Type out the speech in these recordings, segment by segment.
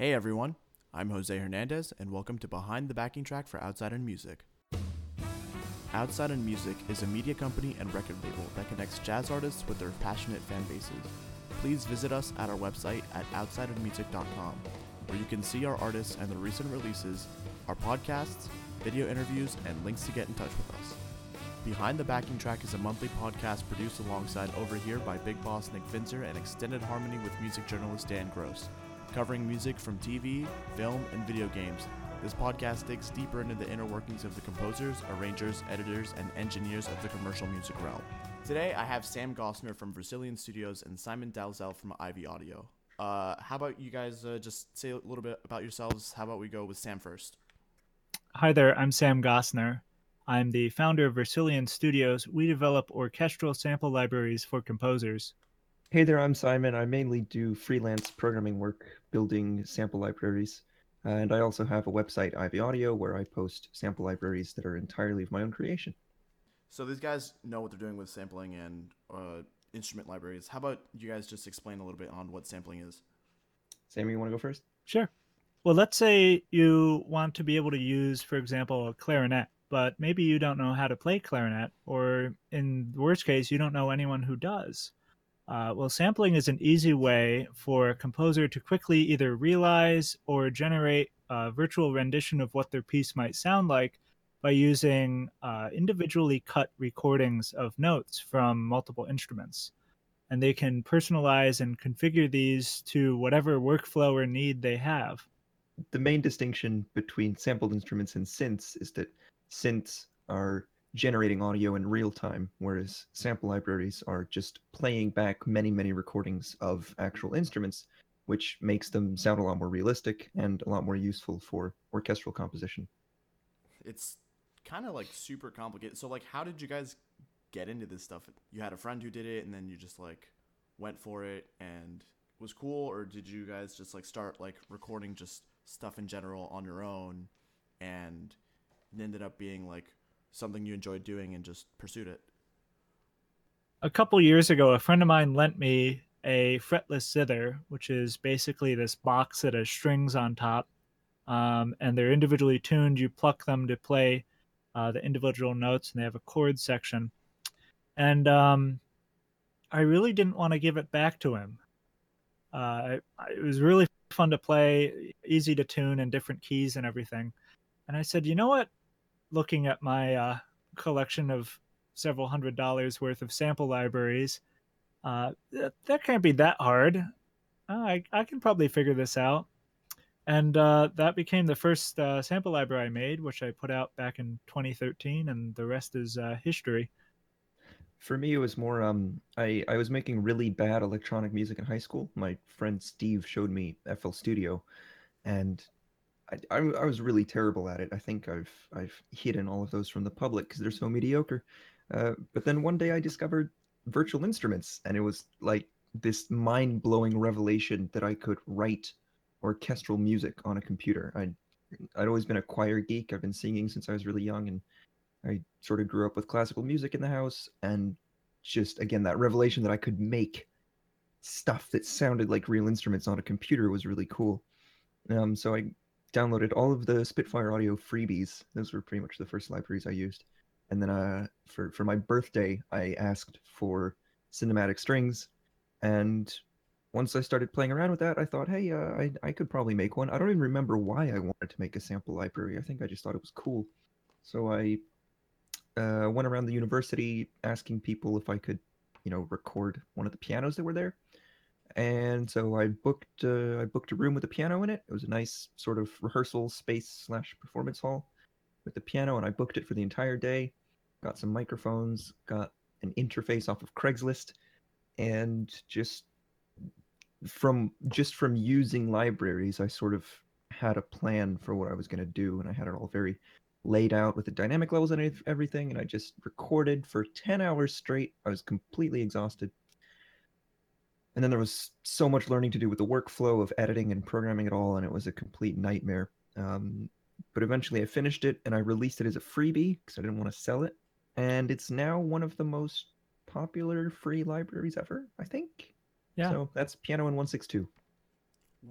Hey everyone, I'm Jose Hernandez, and welcome to Behind the Backing Track for Outside in Music. Outside in Music is a media company and record label that connects jazz artists with their passionate fan bases. Please visit us at our website at outsideinmusic.com, where you can see our artists and their recent releases, our podcasts, video interviews, and links to get in touch with us. Behind the Backing Track is a monthly podcast produced alongside Over Here by Big Boss Nick Finzer and Extended Harmony with music journalist Dan Gross, covering music from TV, film, and video games. This podcast digs deeper into the inner workings of the composers, arrangers, editors, and engineers of the commercial music realm. Today, I have Sam Gossner from Versilian Studios and Simon Dalzell from Ivy Audio. Uh, how about you guys uh, just say a little bit about yourselves? How about we go with Sam first? Hi there, I'm Sam Gossner. I'm the founder of Versilian Studios. We develop orchestral sample libraries for composers. Hey there, I'm Simon. I mainly do freelance programming work building sample libraries. Uh, and I also have a website, Ivy Audio, where I post sample libraries that are entirely of my own creation. So these guys know what they're doing with sampling and uh, instrument libraries. How about you guys just explain a little bit on what sampling is? Sammy, you want to go first? Sure. Well, let's say you want to be able to use, for example, a clarinet, but maybe you don't know how to play clarinet, or in the worst case, you don't know anyone who does. Uh, well, sampling is an easy way for a composer to quickly either realize or generate a virtual rendition of what their piece might sound like by using uh, individually cut recordings of notes from multiple instruments. And they can personalize and configure these to whatever workflow or need they have. The main distinction between sampled instruments and synths is that synths are generating audio in real time, whereas sample libraries are just playing back many, many recordings of actual instruments, which makes them sound a lot more realistic and a lot more useful for orchestral composition. It's kind of like super complicated. So, like, how did you guys get into this stuff? You had a friend who did it, and then you just like went for it and was cool, or did you guys just like start like recording just stuff in general on your own and ended up being like something you enjoyed doing and just pursued it? A couple years ago, a friend of mine lent me a fretless zither, which is basically this box that has strings on top, um, and they're individually tuned. You pluck them to play uh, the individual notes, and they have a chord section. And um, I really didn't want to give it back to him. Uh, it was really fun to play, easy to tune, and different keys and everything. And I said, you know what? Looking at my uh, collection of several hundred dollars worth of sample libraries, uh, that, that can't be that hard. Uh, I, I can probably figure this out. And uh, that became the first uh, sample library I made, which I put out back in 2013, and the rest is uh, history. For me, it was more. Um, I I was making really bad electronic music in high school. My friend Steve showed me FL Studio, and I, I, was really terrible at it. I think I've I've hidden all of those from the public because they're so mediocre. Uh, but then one day I discovered virtual instruments, and it was like this mind blowing revelation that I could write orchestral music on a computer. I I'd always been a choir geek. I've been singing since I was really young, and I sort of grew up with classical music in the house, and just again that revelation that I could make stuff that sounded like real instruments on a computer was really cool. Um, so I downloaded all of the Spitfire Audio freebies. Those were pretty much the first libraries I used. And then uh, for for my birthday, I asked for cinematic strings, and once I started playing around with that, I thought, hey, uh, I I could probably make one. I don't even remember why I wanted to make a sample library. I think I just thought it was cool. So I uh, went around the university asking people if I could, you know, record one of the pianos that were there. And so I booked uh, I booked a room with a piano in it. It was a nice sort of rehearsal space slash performance hall with the piano, and I booked it for the entire day. Got some microphones, got an interface off of Craigslist, and just from just from using libraries, I sort of had a plan for what I was going to do, and I had it all very laid out with the dynamic levels and everything, and I just recorded for 10 hours straight. I was completely exhausted. And then there was so much learning to do with the workflow of editing and programming it all, and it was a complete nightmare. Um, but eventually I finished it and I released it as a freebie because I didn't want to sell it. And it's now one of the most popular free libraries ever, I think. Yeah. So that's Piano in 162.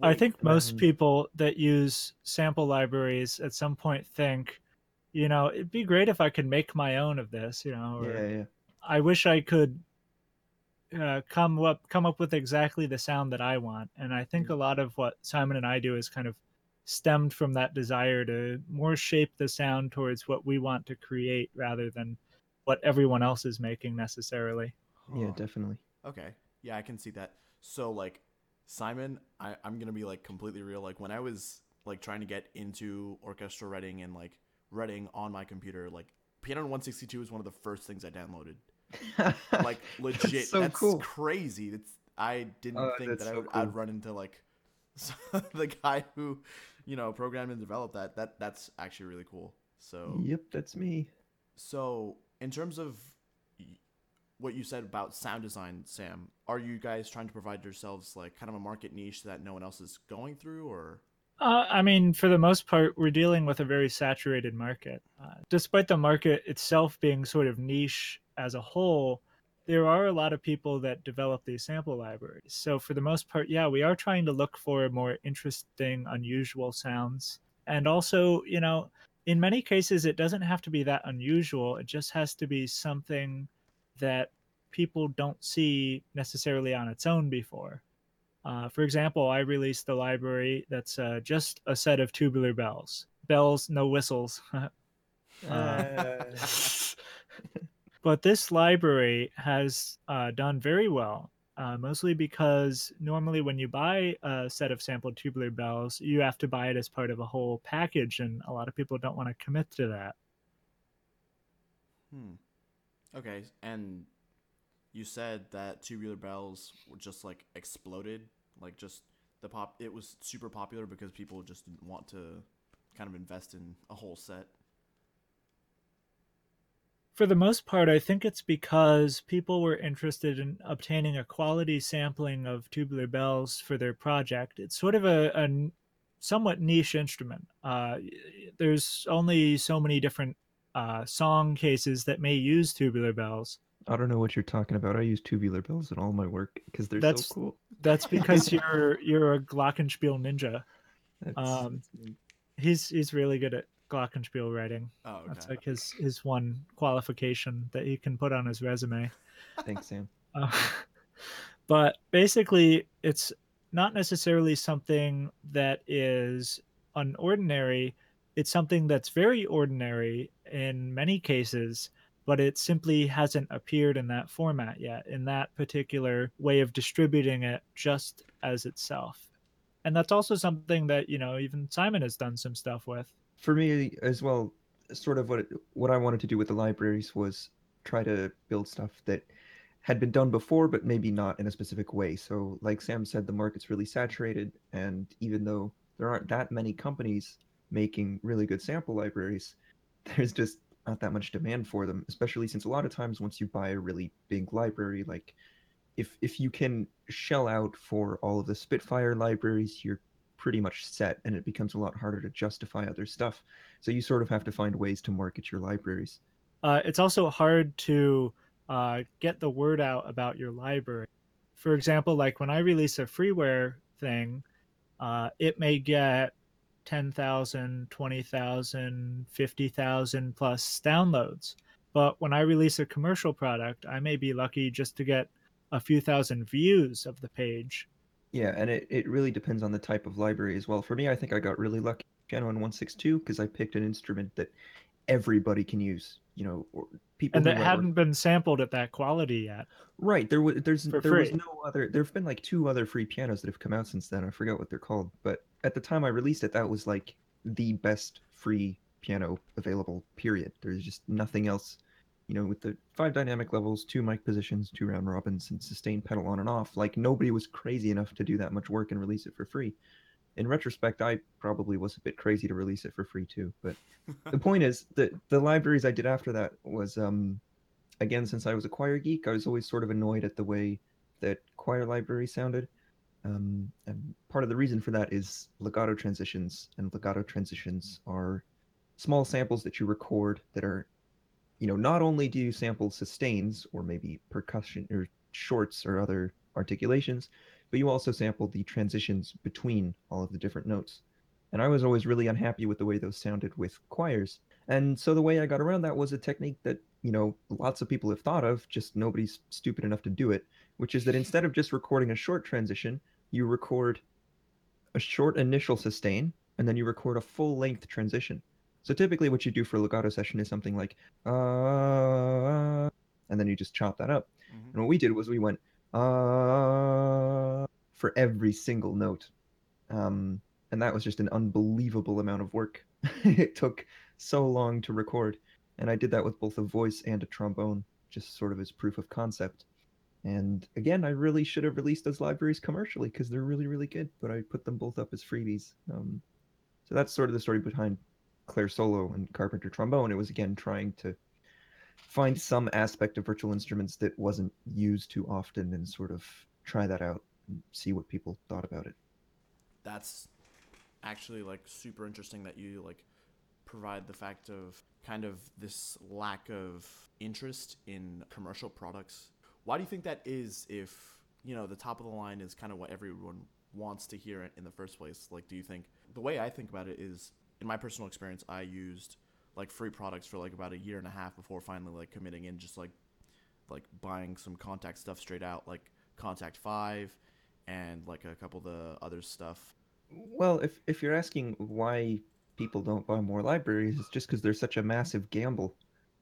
I Wait, think most um, people that use sample libraries at some point think, you know, it'd be great if I could make my own of this, you know, or Yeah, yeah. I wish I could uh, come up come up with exactly the sound that I want. And I think a lot of what Simon and I do is kind of stemmed from that desire to more shape the sound towards what we want to create rather than what everyone else is making necessarily. Yeah, definitely. Okay. Yeah, I can see that. So like Simon, I, I'm gonna be like completely real. Like when I was like trying to get into orchestra writing and like writing on my computer, like Piano 162 is one of the first things I downloaded. Like legit. That's so that's cool. crazy. It's I didn't Oh, think that's that I so would I'd run into like the guy who, you know, programmed and developed that. That that's actually really cool. So Yep, that's me. So, in terms of what you said about sound design, Sam, are you guys trying to provide yourselves like kind of a market niche that no one else is going through, or? Uh, I mean, for the most part, we're dealing with a very saturated market. Uh, despite the market itself being sort of niche as a whole, there are a lot of people that develop these sample libraries. So, for the most part, yeah, we are trying to look for more interesting, unusual sounds. And also, you know, in many cases, it doesn't have to be that unusual, it just has to be something that people don't see necessarily on its own before. Uh, for example, I released a library that's uh, just a set of tubular bells. Bells, no whistles. Uh, but this library has uh, done very well, uh, mostly because normally when you buy a set of sampled tubular bells, you have to buy it as part of a whole package, and a lot of people don't want to commit to that. Hmm. Okay, and you said that tubular bells were just like exploded, like just the pop. It was super popular because people just didn't want to kind of invest in a whole set. For the most part, I think it's because people were interested in obtaining a quality sampling of tubular bells for their project. It's sort of a somewhat niche instrument. Uh, there's only so many different uh, song cases that may use tubular bells. I don't know what you're talking about. I use tubular bells in all my work because they're That's- so cool. That's because you're you're a glockenspiel ninja. Um, He's he's really good at glockenspiel writing. Oh, okay. That's like his his one qualification that he can put on his resume. thanks, Sam. Uh, but basically, it's not necessarily something that is unordinary. It's something that's very ordinary in many cases, but it simply hasn't appeared in that format yet, in that particular way of distributing it just as itself. And that's also something that, you know, even Simon has done some stuff with. For me as well, sort of what what I wanted to do with the libraries was try to build stuff that had been done before, but maybe not in a specific way. So, like Sam said, the market's really saturated, and even though there aren't that many companies making really good sample libraries, there's just not that much demand for them. Especially since a lot of times, once you buy a really big library, like if if you can shell out for all of the Spitfire libraries, you're pretty much set, and it becomes a lot harder to justify other stuff. So you sort of have to find ways to market your libraries. uh, it's also hard to uh, get the word out about your library. For example, like when I release a freeware thing, uh, it may get 10,000, 20,000, 50,000 plus downloads. But when I release a commercial product, I may be lucky just to get a few thousand views of the page. Yeah, and it, it really depends on the type of library as well. For me, I think I got really lucky piano in 162 because I picked an instrument that everybody can use. You know, or people And that hadn't been sampled at that quality yet. Right. There was there's there was no other there've been like two other free pianos that have come out since then. I forgot what they're called. But at the time I released it, that was like the best free piano available, period. There's just nothing else. You know, with the five dynamic levels, two mic positions, two round robins, and sustained pedal on and off, like nobody was crazy enough to do that much work and release it for free. In retrospect, I probably was a bit crazy to release it for free too. But the point is that the libraries I did after that was um again since I was a choir geek, I was always sort of annoyed at the way that choir library sounded. Um, and part of the reason for that is legato transitions, and legato transitions are small samples that you record that are, you know, not only do you sample sustains or maybe percussion or shorts or other articulations, but you also sample the transitions between all of the different notes. And I was always really unhappy with the way those sounded with choirs. And so the way I got around that was a technique that, you know, lots of people have thought of, just nobody's stupid enough to do it, which is that instead of just recording a short transition, you record a short initial sustain and then you record a full length transition. So typically what you do for a legato session is something like uh and then you just chop that up. Mhm. And what we did was we went uh for every single note. Um and that was just an unbelievable amount of work. it took so long to record. And I did that with both a voice and a trombone, just sort of as proof of concept. And again, I really should have released those libraries commercially because they're really, really good. But I put them both up as freebies. Um, so that's sort of the story behind Claire Solo and Carpenter Trombone. It was again trying to find some aspect of virtual instruments that wasn't used too often and sort of try that out and see what people thought about it. That's actually like super interesting that you like provide the fact of kind of this lack of interest in commercial products. Why do you think that is if, you know, the top of the line is kind of what everyone wants to hear in- in the first place? Like do you think the way I think about it is in my personal experience I used like free products for like about a year and a half before finally like committing in just like like buying some Kontakt stuff straight out like Kontakt 5 and like a couple of the other stuff Well, if if you're asking why people don't buy more libraries, it's just because they're such a massive gamble.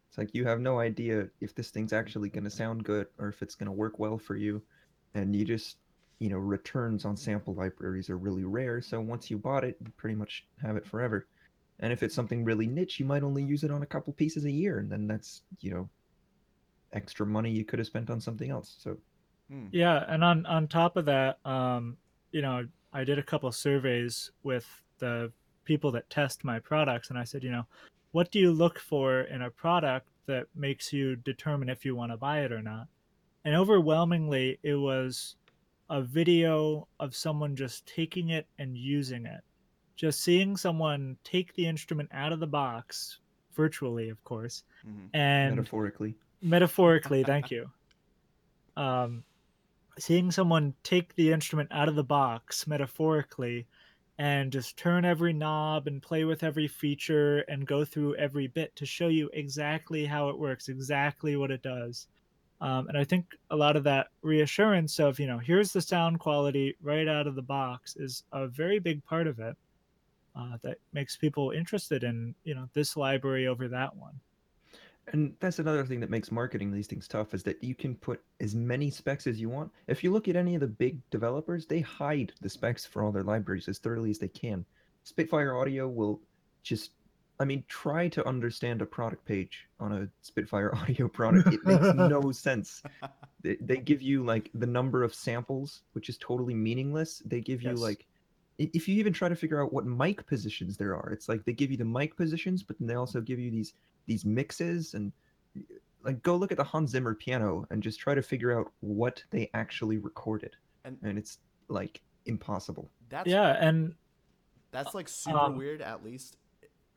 It's like you have no idea if this thing's actually going to sound good or if it's going to work well for you, and you just, you know, returns on sample libraries are really rare. So once you bought it, you pretty much have it forever. And if it's something really niche, you might only use it on a couple pieces a year, and then that's, you know, extra money you could have spent on something else. So Hmm. Yeah, and on on top of that, um, you know, I did a couple surveys with the people that test my products, and I said, you know, what do you look for in a product that makes you determine if you want to buy it or not? And overwhelmingly, it was a video of someone just taking it and using it, just seeing someone take the instrument out of the box, virtually, of course, Mhm. and metaphorically, metaphorically thank you. Um seeing someone take the instrument out of the box metaphorically and just turn every knob and play with every feature and go through every bit to show you exactly how it works exactly what it does um, and i think a lot of that reassurance of you know here's the sound quality right out of the box is a very big part of it uh, that makes people interested in you know this library over that one And that's another thing that makes marketing these things tough is that you can put as many specs as you want. If you look at any of the big developers, they hide the specs for all their libraries as thoroughly as they can. Spitfire Audio will just I mean, try to understand a product page on a Spitfire audio product. It makes no sense. They, they give you like the number of samples, which is totally meaningless. They give you like if you even try to figure out what mic positions there are, it's like they give you the mic positions, but then they also give you these these mixes and like go look at the Hans Zimmer piano and just try to figure out what they actually recorded, and and it's like impossible. that's yeah and that's like super um, weird at least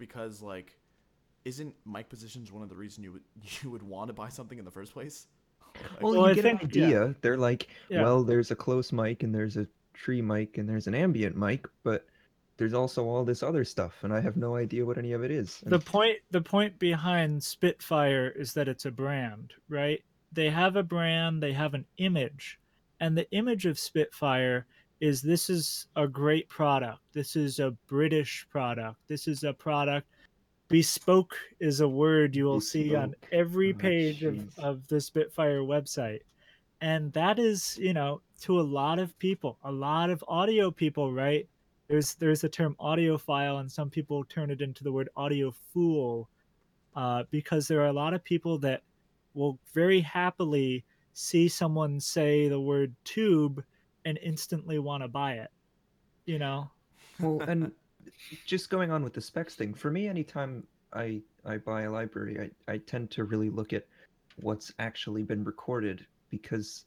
because like isn't mic positions one of the reasons you would you would want to buy something in the first place Like, Well, Well, you I get think- an yeah. idea. They're like, Yeah. well, there's a close mic and there's a tree mic and there's an ambient mic, but there's also all this other stuff, and I have no idea what any of it is. the And point the point behind spitfire is that it's a brand right they have a brand they have an image and the image of spitfire is this is a great product. This is a british product. This is a product bespoke is a word you will see on Bespoke. every Oh, page of, of the spitfire website. And that is you know to a lot of people a lot of audio people right? There's there's the term audiophile and some people turn it into the word audio fool uh, because there are a lot of people that will very happily see someone say the word tube and instantly want to buy it you know well, and just going on with the specs thing, for me, anytime I I buy a library, I I tend to really look at what's actually been recorded because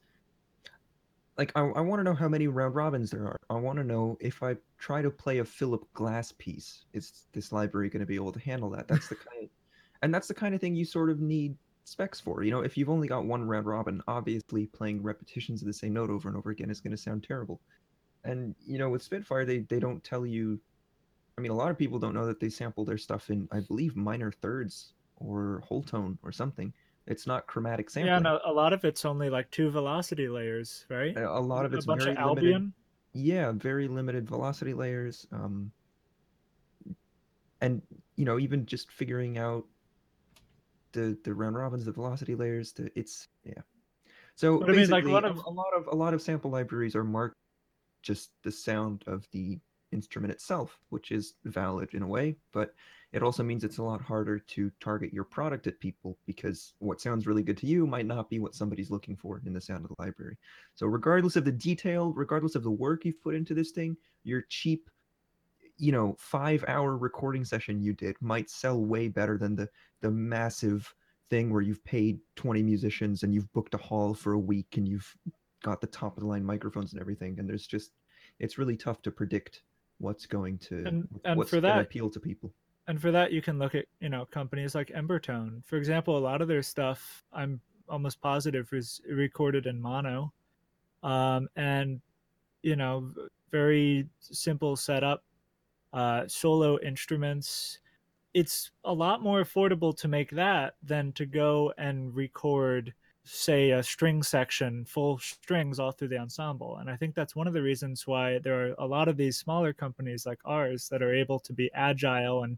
like I, I want to know how many round robins there are. I want to know if I try to play a Philip Glass piece, is this library going to be able to handle that? That's the kind, and that's the kind of thing you sort of need specs for. You know, if you've only got one round robin, obviously playing repetitions of the same note over and over again is going to sound terrible. And you know, with Spitfire, they they don't tell you. I mean, a lot of people don't know that they sample their stuff in, I believe, minor thirds or whole tone or something. It's not chromatic sampling. Yeah, no, a lot of it's only like two velocity layers, right? A a lot of it's a bunch very of limited. Albion. Yeah, very limited velocity layers. Um, and you know, even just figuring out the the round robins, the velocity layers, the it's yeah. So But I mean, like, basically, a- of- a lot of a lot of sample libraries are marked just the sound of the instrument itself, which is valid in a way, but it also means it's a lot harder to target your product at people because what sounds really good to you might not be what somebody's looking for in the sound of the library. So regardless of the detail, regardless of the work you've put into this thing, your cheap, you know, five hour recording session you did might sell way better than the the massive thing where you've paid 20 musicians and you've booked a hall for a week and you've got the top of the line microphones and everything. And there's just it's really tough to predict what's going to And- and what's for that- appeal to people. and for that you can look at you know companies like embertone for example a lot of their stuff i'm almost positive is recorded in mono um, and you know very simple setup uh, solo instruments it's a lot more affordable to make that than to go and record say a string section full strings all through the ensemble. And i think that's one of the reasons why there are a lot of these smaller companies like ours that are able to be agile and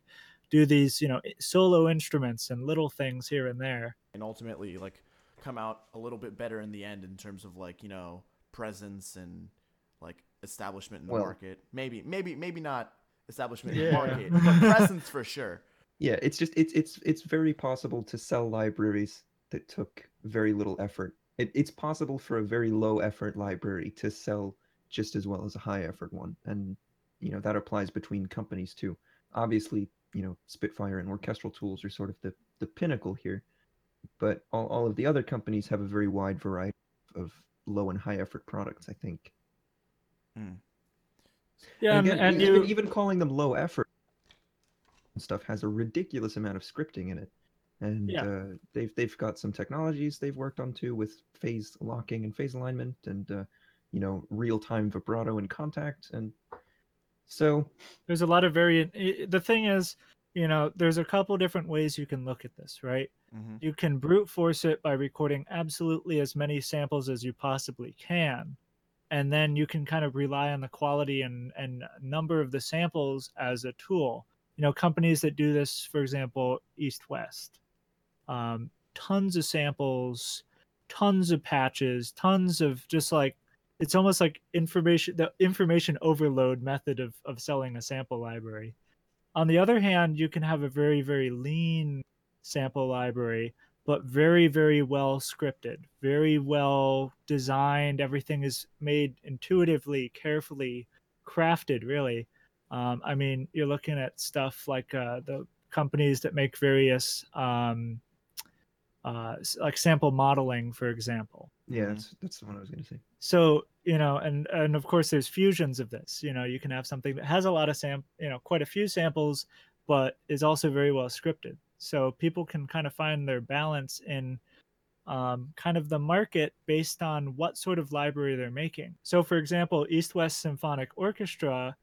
do these you know solo instruments and little things here and there. And ultimately like come out a little bit better in the end in terms of like you know presence and like establishment in the Well- market. Maybe maybe maybe not establishment Yeah. market but presence for sure Yeah, it's just it's it's it's very possible to sell libraries that took very little effort. It, it's possible for a very low effort library to sell just as well as a high effort one, and you know that applies between companies too. Obviously, you know Spitfire and Orchestral Tools are sort of the the pinnacle here, but all, all of the other companies have a very wide variety of low and high effort products. I think. Hmm. Yeah and, again, and even, you even calling them low effort stuff has a ridiculous amount of scripting in it and Yeah. uh, they've they've got some technologies they've worked on too with phase locking and phase alignment and uh, you know real time vibrato and Kontakt and so there's a lot of very the thing is you know there's a couple different ways you can look at this right mm-hmm. you can brute force it by recording absolutely as many samples as you possibly can and then you can kind of rely on the quality and, and number of the samples as a tool. You know companies that do this for example east west um, tons of samples tons of patches tons of just like it's almost like information the information overload method of, of selling a sample library. On the other hand you can have a very very lean sample library but very very well scripted very well designed. Everything is made intuitively carefully crafted really. Um, i mean you're looking at stuff like uh, the companies that make various um, uh, like sample modeling for example. Yeah Mhm. that's that's the one i was going to say. So you know and and of course there's fusions of this. You know you can have something that has a lot of sam you know quite a few samples but is also very well scripted so people can kind of find their balance in um, kind of the market based on what sort of library they're making. So for example east west symphonic orchestra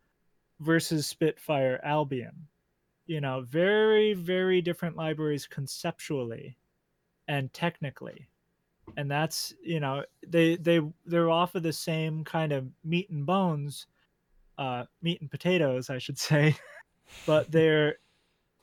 versus spitfire albion. You know very very different libraries conceptually and technically. And that's you know they they they're off of the same kind of meat and bones uh meat and potatoes i should say but they're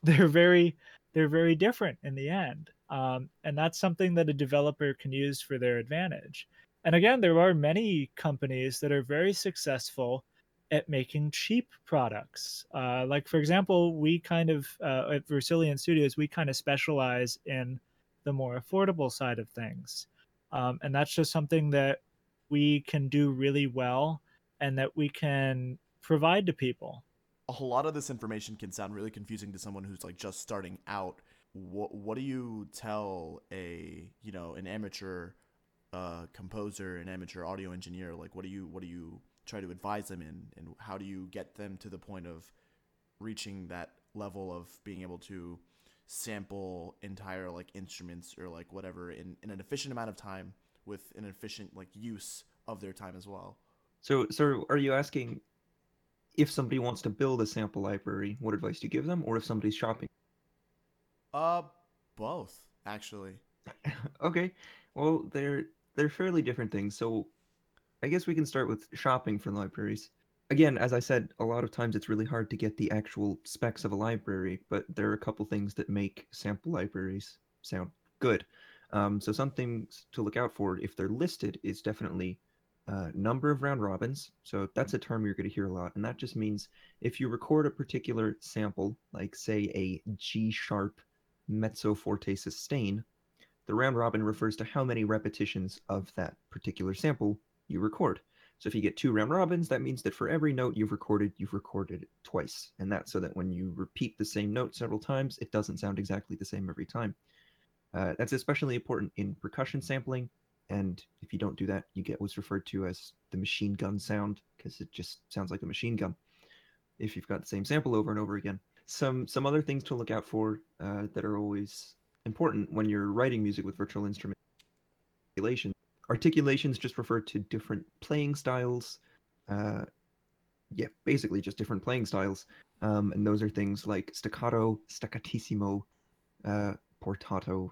they're very they're very different in the end um and that's something that a developer can use for their advantage. And again there are many companies that are very successful at making cheap products. Uh like for example we kind of uh, at Versilian studios we kind of specialize in the more affordable side of things. Um, and that's just something that we can do really well and that we can provide to people a lot of this information can sound really confusing to someone who's like just starting out. What what do you tell a you know an amateur uh, composer an amateur audio engineer? Like what do you what do you try to advise them in? And how do you get them to the point of reaching that level of being able to sample entire like instruments or like whatever in, in an efficient amount of time with an efficient like use of their time as well. So, so are you asking if somebody wants to build a sample library, what advice do you give them, or if somebody's shopping? Uh, both actually. okay, well they're they're fairly different things. So, I guess we can start with shopping for libraries. Again, as I said, a lot of times it's really hard to get the actual specs of a library, but there are a couple things that make sample libraries sound good. Um, so some things to look out for if they're listed is definitely uh, number of round robins. So that's a term you're going to hear a lot, and that just means if you record a particular sample, like say a G sharp mezzo forte sustain, the round robin refers to how many repetitions of that particular sample you record. So if you get two round robins, that means that for every note you've recorded, you've recorded it twice. And that's so that when you repeat the same note several times, it doesn't sound exactly the same every time. Uh, that's especially important in percussion sampling. And if you don't do that, you get what's referred to as the machine gun sound, because it just sounds like a machine gun if you've got the same sample over and over again. Some some other things to look out for uh, that are always important when you're writing music with virtual instrument articulation. Articulations just refer to different playing styles. Uh, yeah, basically just different playing styles. Um, and those are things like staccato, staccatissimo, uh, portato,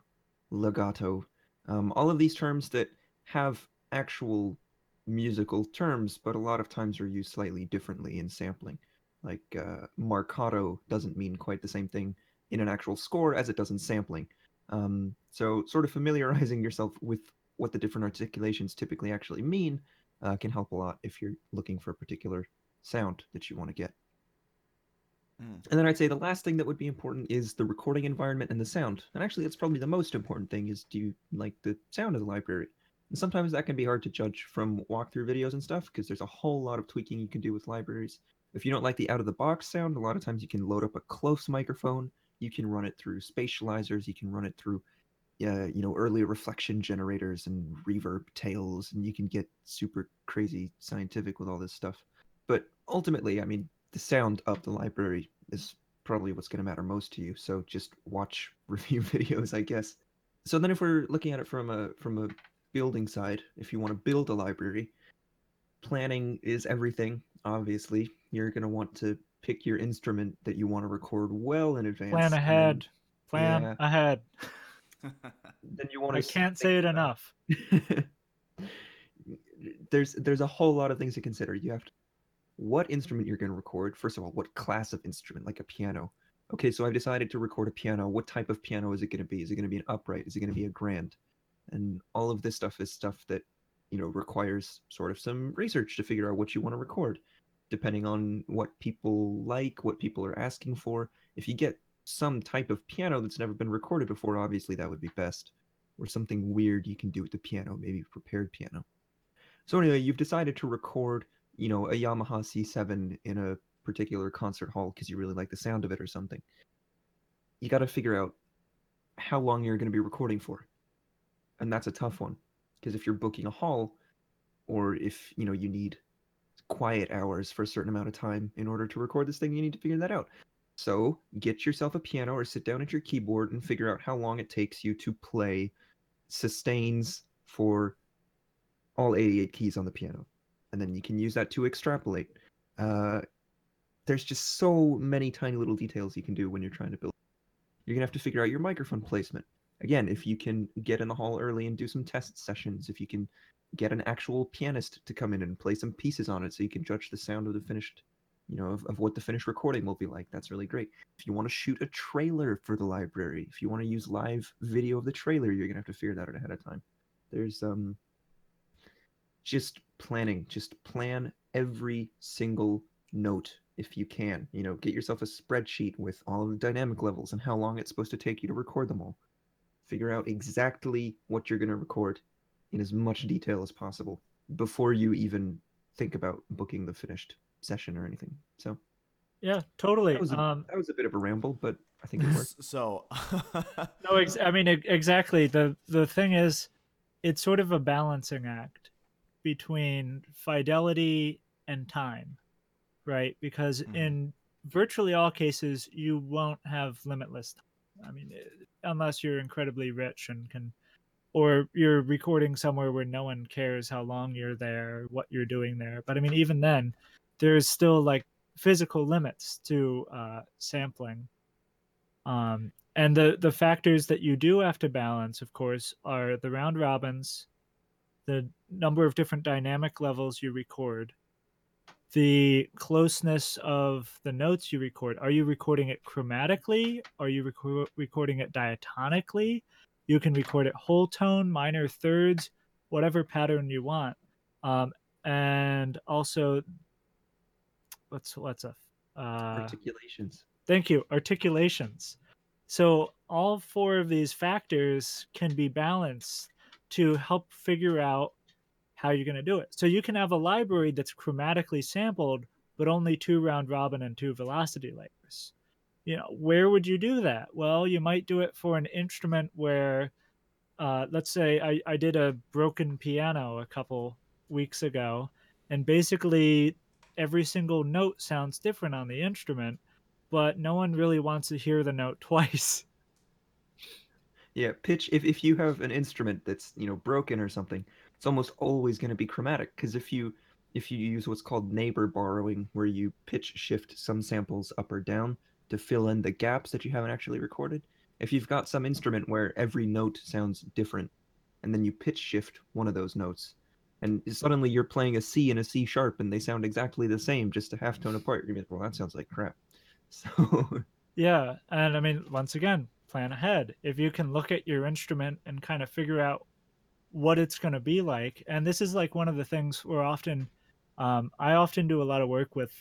legato. Um, all of these terms that have actual musical terms, but a lot of times are used slightly differently in sampling. Like uh, marcato doesn't mean quite the same thing in an actual score as it does in sampling. Um, so, sort of familiarizing yourself with what the different articulations typically actually mean uh, can help a lot if you're looking for a particular sound that you want to get. Mm. And then I'd say the last thing that would be important is the recording environment and the sound. And actually, that's probably the most important thing is do you like the sound of the library? And sometimes that can be hard to judge from walkthrough videos and stuff because there's a whole lot of tweaking you can do with libraries. If you don't like the out of the box sound, a lot of times you can load up a close microphone you can run it through spatializers you can run it through uh, you know early reflection generators and reverb tails and you can get super crazy scientific with all this stuff but ultimately i mean the sound of the library is probably what's going to matter most to you so just watch review videos i guess so then if we're looking at it from a from a building side if you want to build a library planning is everything obviously you're going to want to pick your instrument that you want to record well in advance. Plan ahead. Plan yeah. ahead. then you want to. I can't say it enough. there's there's a whole lot of things to consider. You have to what instrument you're going to record. First of all, what class of instrument, like a piano. Okay, so I've decided to record a piano. What type of piano is it going to be? Is it going to be an upright? Is it going to be a grand? And all of this stuff is stuff that you know requires sort of some research to figure out what you want to record depending on what people like, what people are asking for. If you get some type of piano that's never been recorded before, obviously that would be best. Or something weird you can do with the piano, maybe prepared piano. So anyway, you've decided to record, you know, a Yamaha C7 in a particular concert hall because you really like the sound of it or something. You got to figure out how long you're going to be recording for. And that's a tough one because if you're booking a hall or if, you know, you need quiet hours for a certain amount of time in order to record this thing you need to figure that out so get yourself a piano or sit down at your keyboard and figure out how long it takes you to play sustains for all 88 keys on the piano and then you can use that to extrapolate. Uh, there's just so many tiny little details you can do when you're trying to build. You're to have to figure out your microphone placement. Again if you can get in the hall early and do some test sessions if you can get an actual pianist to come in and play some pieces on it so you can judge the sound of the finished you know of, of what the finished recording will be like that's really great. If you want to shoot a trailer for the library if you want to use live video of the trailer you're gonna have to figure that out ahead of time. There's um just planning just plan every single note if you can you know get yourself a spreadsheet with all of the dynamic levels and how long it's supposed to take you to record them all figure out exactly what you're going to record in as much detail as possible before you even think about booking the finished session or anything. So, yeah, totally. That was a, um, that was a bit of a ramble, but I think it worked. So, no, ex- I mean exactly. the The thing is, it's sort of a balancing act between fidelity and time, right? Because mm. in virtually all cases, you won't have limitless. I mean, unless you're incredibly rich and can, or you're recording somewhere where no one cares how long you're there, what you're doing there. But I mean, even then, there's still like physical limits to uh, sampling. Um, and the the factors that you do have to balance, of course, are the round robins, the number of different dynamic levels you record, the closeness of the notes you record. Are you recording it chromatically? Are you rec- recording it diatonically? You can record it whole tone, minor thirds, whatever pattern you want. Um, and also, what's what's a uh, Articulations. Thank you. Articulations. So all four of these factors can be balanced to help figure out how you're going to do it. So you can have a library that's chromatically sampled, but only two round robin and two velocity layers. You know, where would you do that? Well, you might do it for an instrument where, uh, let's say I, I did a broken piano a couple weeks ago, and basically every single note sounds different on the instrument, but no one really wants to hear the note twice. Yeah, pitch. If if you have an instrument that's you know broken or something, it's almost always going to be chromatic because if you if you use what's called neighbor borrowing, where you pitch shift some samples up or down to fill in the gaps that you haven't actually recorded. If you've got some instrument where every note sounds different, and then you pitch shift one of those notes, and suddenly you're playing a C and a C sharp, and they sound exactly the same, just a half tone apart. You're like, well, that sounds like crap. So Yeah, and I mean, once again, plan ahead. If you can look at your instrument and kind of figure out what it's going to be like, and this is like one of the things where often, um, I often do a lot of work with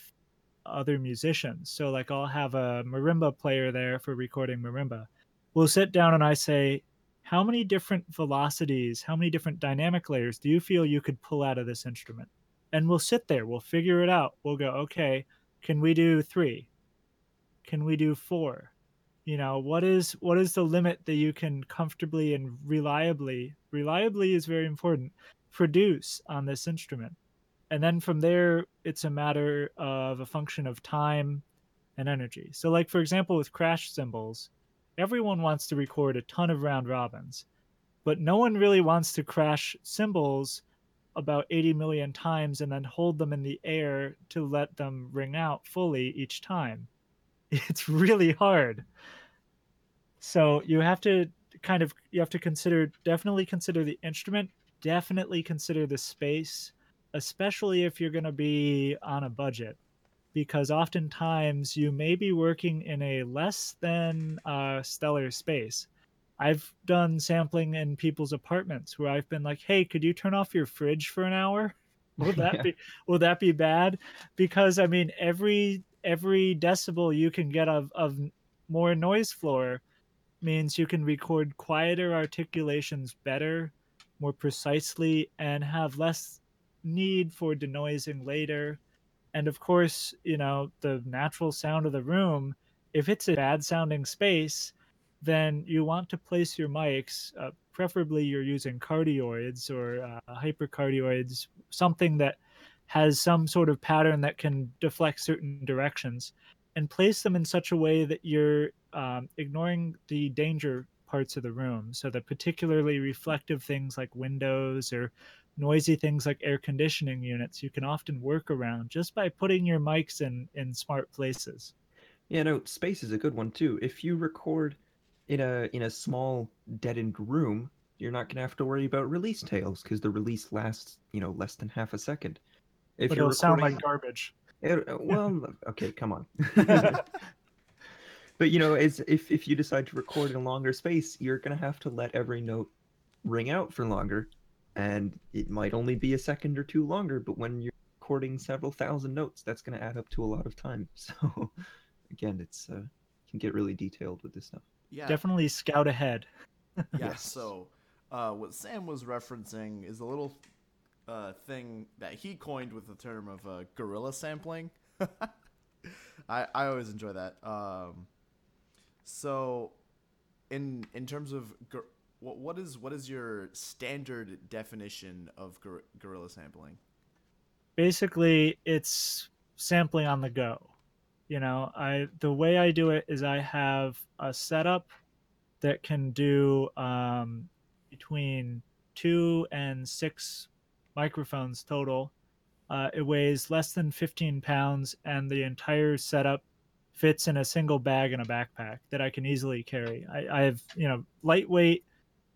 other musicians. So like I'll have a marimba player there for recording marimba. We'll sit down and I say, how many different velocities, how many different dynamic layers do you feel you could pull out of this instrument? And we'll sit there, we'll figure it out. We'll go, okay, can we do three? Can we do four? You know, what is what is the limit that you can comfortably and reliably reliably is very important produce on this instrument? And then from there it's a matter of a function of time and energy. So like for example with crash cymbals, everyone wants to record a ton of round robins, but no one really wants to crash cymbals about 80 million times and then hold them in the air to let them ring out fully each time. It's really hard. So you have to kind of you have to consider definitely consider the instrument, definitely consider the space, especially if you're going to be on a budget because oftentimes you may be working in a less than uh, stellar space. I've done sampling in people's apartments where I've been like, "Hey, could you turn off your fridge for an hour?" Will that Yeah. be will that be bad? Because I mean, every every decibel you can get of of more noise floor means you can record quieter articulations better, more precisely, and have less need for denoising later. And of course, you know, the natural sound of the room, if it's a bad sounding space, then you want to place your mics, uh, preferably you're using cardioids or uh, hypercardioids, something that has some sort of pattern that can deflect certain directions, and place them in such a way that you're um, ignoring the danger parts of the room. So that particularly reflective things like windows or noisy things like air conditioning units you can often work around just by putting your mics in in smart places. Yeah, no, space is a good one too. If you record in a in a small deadened room, you're not gonna have to worry about release tails because the release lasts, you know, less than half a second. If but it'll sound like garbage. It- uh, well, okay, come on. but you know, it's, if if you decide to record in a longer space, you're gonna have to let every note ring out for longer, and it might only be a second or two longer. But when you're recording several thousand notes, that's gonna add up to a lot of time. So, again, it's uh, can get really detailed with this stuff. Yeah, Definitely scout ahead. yeah. Yes. So, uh, what Sam was referencing is a little uh, thing that he coined with the term of uh, guerrilla sampling. I I always enjoy that. Um, so, in in terms of gor- what what is what is your standard definition of gor- guerrilla sampling? basically it's sampling on the go you know i the way i do it is i have a setup that can do um, between two and six microphones total. Uh, it weighs less than 15 pounds, and the entire setup fits in a single bag in a backpack that I can easily carry. I, I have, you know, lightweight,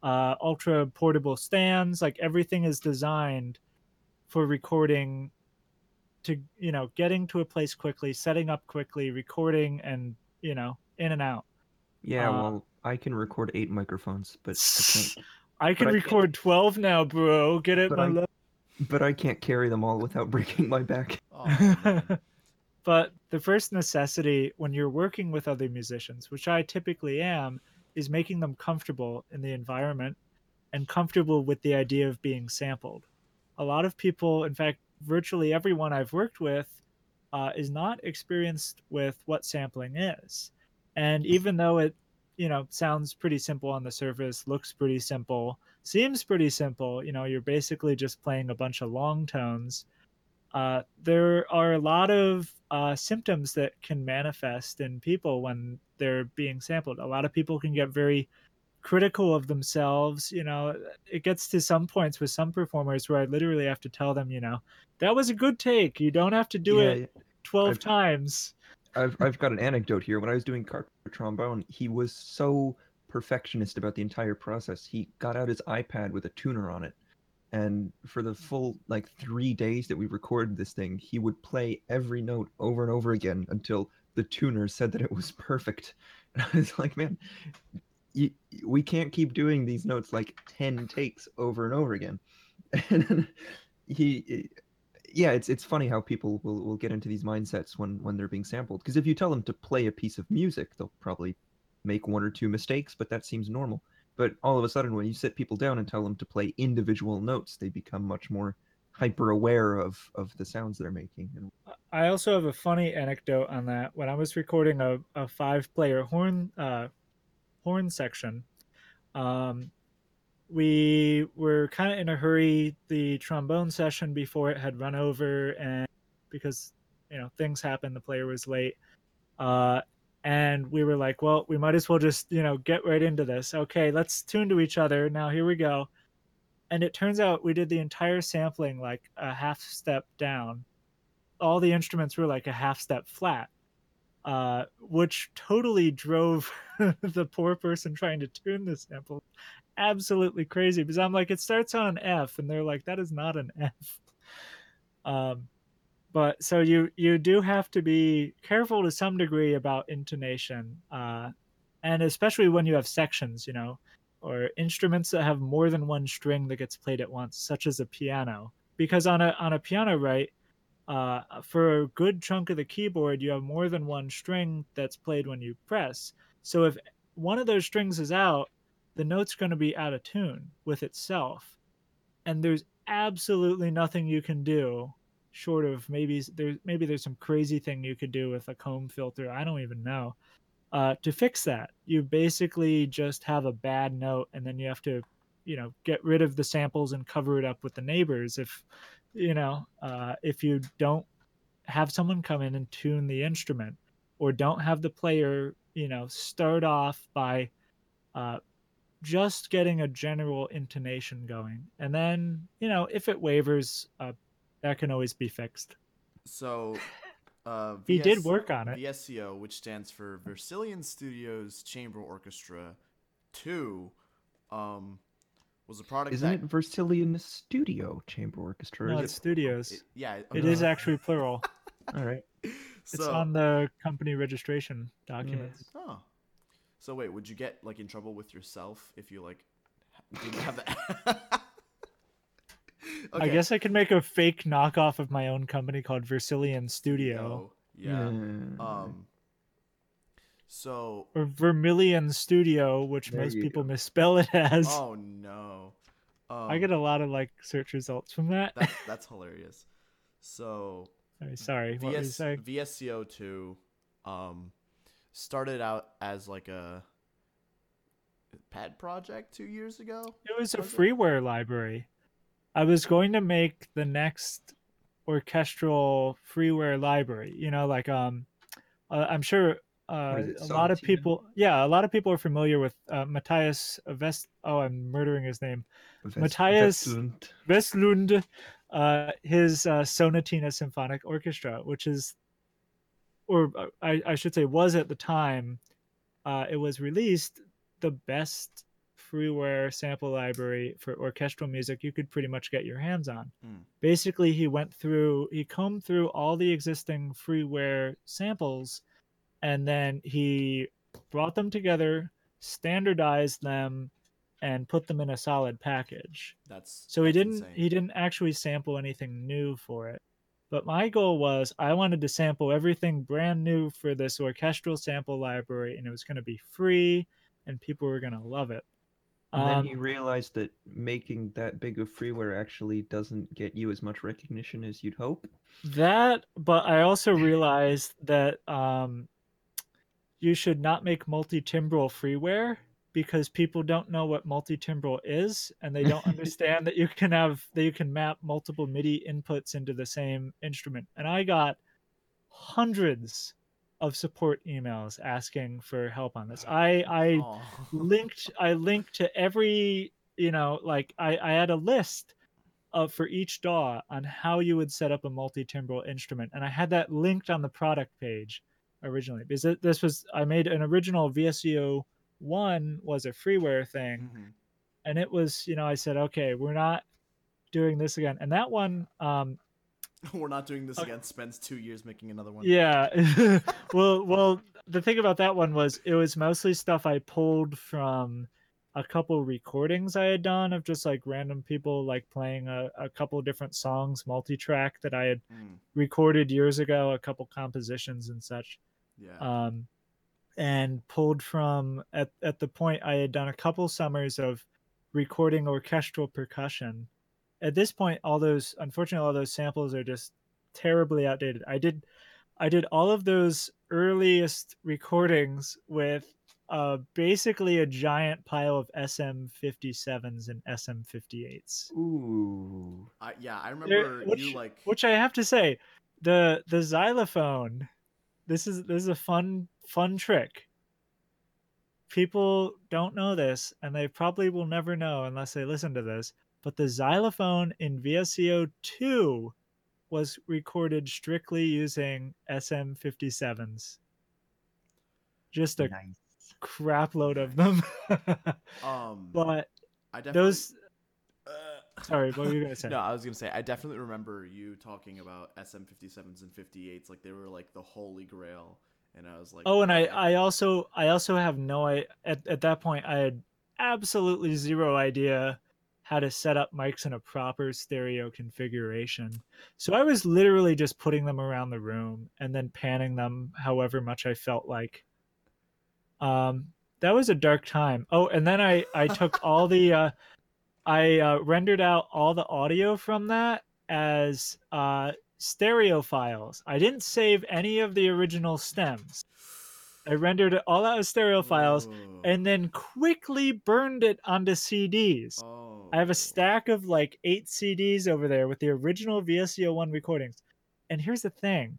uh, ultra portable stands. Like everything is designed for recording to, you know, getting to a place quickly, setting up quickly, recording, and, you know, in and out. Yeah, Uh, well, I can record eight microphones, but I can't. I can But I can't- record 12 now, bro. Get it, But my I- love. But I can't carry them all without breaking my back. Oh, but the first necessity when you're working with other musicians, which I typically am, is making them comfortable in the environment and comfortable with the idea of being sampled. A lot of people, in fact, virtually everyone I've worked with, uh, is not experienced with what sampling is. And even though it, you know, sounds pretty simple on the surface, looks pretty simple, seems pretty simple, you know, you're basically just playing a bunch of long tones uh, there are a lot of uh, symptoms that can manifest in people when they're being sampled. A lot of people can get very critical of themselves. You know, it gets to some points with some performers where I literally have to tell them, you know, that was a good take. You don't have to do Yeah, it 12 I've- times. I've I've got an anecdote here. When I was doing carpet trombone, he was so perfectionist about the entire process. He got out his iPad with a tuner on it, and for the full like three days that we recorded this thing, he would play every note over and over again until the tuner said that it was perfect. And I was like, man, you, we can't keep doing these notes like ten takes over and over again. And he yeah, it's it's funny how people will, will get into these mindsets when when they're being sampled. Because if you tell them to play a piece of music, they'll probably make one or two mistakes, but that seems normal. But all of a sudden, when you sit people down and tell them to play individual notes, they become much more hyper aware of of the sounds they're making. I also have a funny anecdote on that. When I was recording a, a five player horn uh, horn section, um, we were kind of in a hurry. The trombone session before it had run over, and because you know things happened, the player was late. Uh, and we were like, well, we might as well just you know get right into this. Okay, let's tune to each other. Now here we go. And it turns out we did the entire sampling like a half step down all the instruments were like a half step flat, uh, which totally drove the poor person trying to tune the sample absolutely crazy. Because I'm like, it starts on an F, and they're like, that is not an F. Um, but so you you do have to be careful to some degree about intonation, uh, and especially when you have sections, you know, or instruments that have more than one string that gets played at once, such as a piano. Because on a on a piano, right, uh, for a good chunk of the keyboard, you have more than one string that's played when you press. So if one of those strings is out, the note's going to be out of tune with itself. And there's absolutely nothing you can do short of maybe there's maybe there's some crazy thing you could do with a comb filter. I don't even know. Uh, to fix that, you basically just have a bad note, and then you have to, you know, get rid of the samples and cover it up with the neighbors. If you know, uh, if you don't have someone come in and tune the instrument, or don't have the player, you know, start off by uh, just getting a general intonation going, and then you know, if it wavers, uh, that can always be fixed. So, uh, He did work on it. VSCO, which stands for Versilian Studios Chamber Orchestra 2, um, was a product isn't that it Versilian Studio Chamber Orchestra? No, it's it? studios. it- yeah, It is Uh, actually plural. All right. It's so, on the company registration documents. Oh. So wait, would you get like in trouble with yourself if you like didn't have that? I guess I could make a fake knockoff of my own company called Versilian Studio No, Yeah. Um. So. or Vermilion Studio, which There most people go. misspell it as. Oh no. Um, I get a lot of like search results from that. That, that's hilarious. So Sorry, sorry. What were you VS, saying? VSCO two, um, started out as like a pad project two years ago. It was a was it? freeware library. I was going to make the next orchestral freeware library. You know, like um, uh, I'm sure uh, it, a lot of people, yeah, a lot of people are familiar with uh, Matthias Vest. Oh, I'm murdering his name. Vest- Matthias- Westlund. Westlund, uh, his uh, Sonatina Symphonic Orchestra, which is, or uh, I, I should say, was at the time, uh, it was released the best freeware sample library for orchestral music you could pretty much get your hands on. Mm. Basically, he went through, he combed through all the existing freeware samples, and then he brought them together, standardized them, and put them in a solid package. That's So he didn't insane. he didn't actually sample anything new for it. But my goal was I wanted to sample everything brand new for this orchestral sample library and it was going to be free and people were going to love it. And then Um, he realized that making that big of freeware actually doesn't get you as much recognition as you'd hope. that but I also realized that um you should not make multi-timbral freeware because people don't know what multi-timbral is and they don't understand that you can have that you can map multiple MIDI inputs into the same instrument. And I got hundreds of support emails asking for help on this. I I Aw. linked I linked to every you know like I I had a list of for each DAW on how you would set up a multi-timbral instrument, and I had that linked on the product page originally because it, this was I made an original VSCO one was a freeware thing, Mhm. and it was you know I said okay we're not doing this again, and that one um We're not doing this Okay. again. Spends two years making another one. Yeah. well, well, the thing about that one was it was mostly stuff I pulled from a couple recordings I had done of just like random people like playing a, a couple different songs multi-track that I had Mm, recorded years ago, a couple compositions and such. yeah. Um, and pulled from at at the point I had done a couple summers of recording orchestral percussion. At this point, all those unfortunately all those samples are just terribly outdated. I did I did all of those earliest recordings with uh, basically a giant pile of SM57s and SM58s. Ooh. I, yeah, I remember which- you like. Which I have to say, the the xylophone, this is this is a fun fun trick. People don't know this, and they probably will never know unless they listen to this. But the xylophone in VSCO two was recorded strictly using SM57s. Just a Nice. crap load of them. Um, but I definitely. those Uh, sorry, what were you gonna say? No, I was gonna say I definitely remember you talking about SM57s and 58s like they were like the holy grail, and I was like, Oh, and I. I also I also have no I at, at that point I had absolutely zero idea how to set up mics in a proper stereo configuration. So I was literally just putting them around the room and then panning them however much I felt like. Um that was a dark time. Oh, and then I I took all the uh I uh, rendered out all the audio from that as uh stereo files. I didn't save any of the original stems. I rendered it all out as stereo files Whoa. and then quickly burned it onto CDs. oh. I have a stack of like eight CDs over there with the original VSCO1 recordings. And here's the thing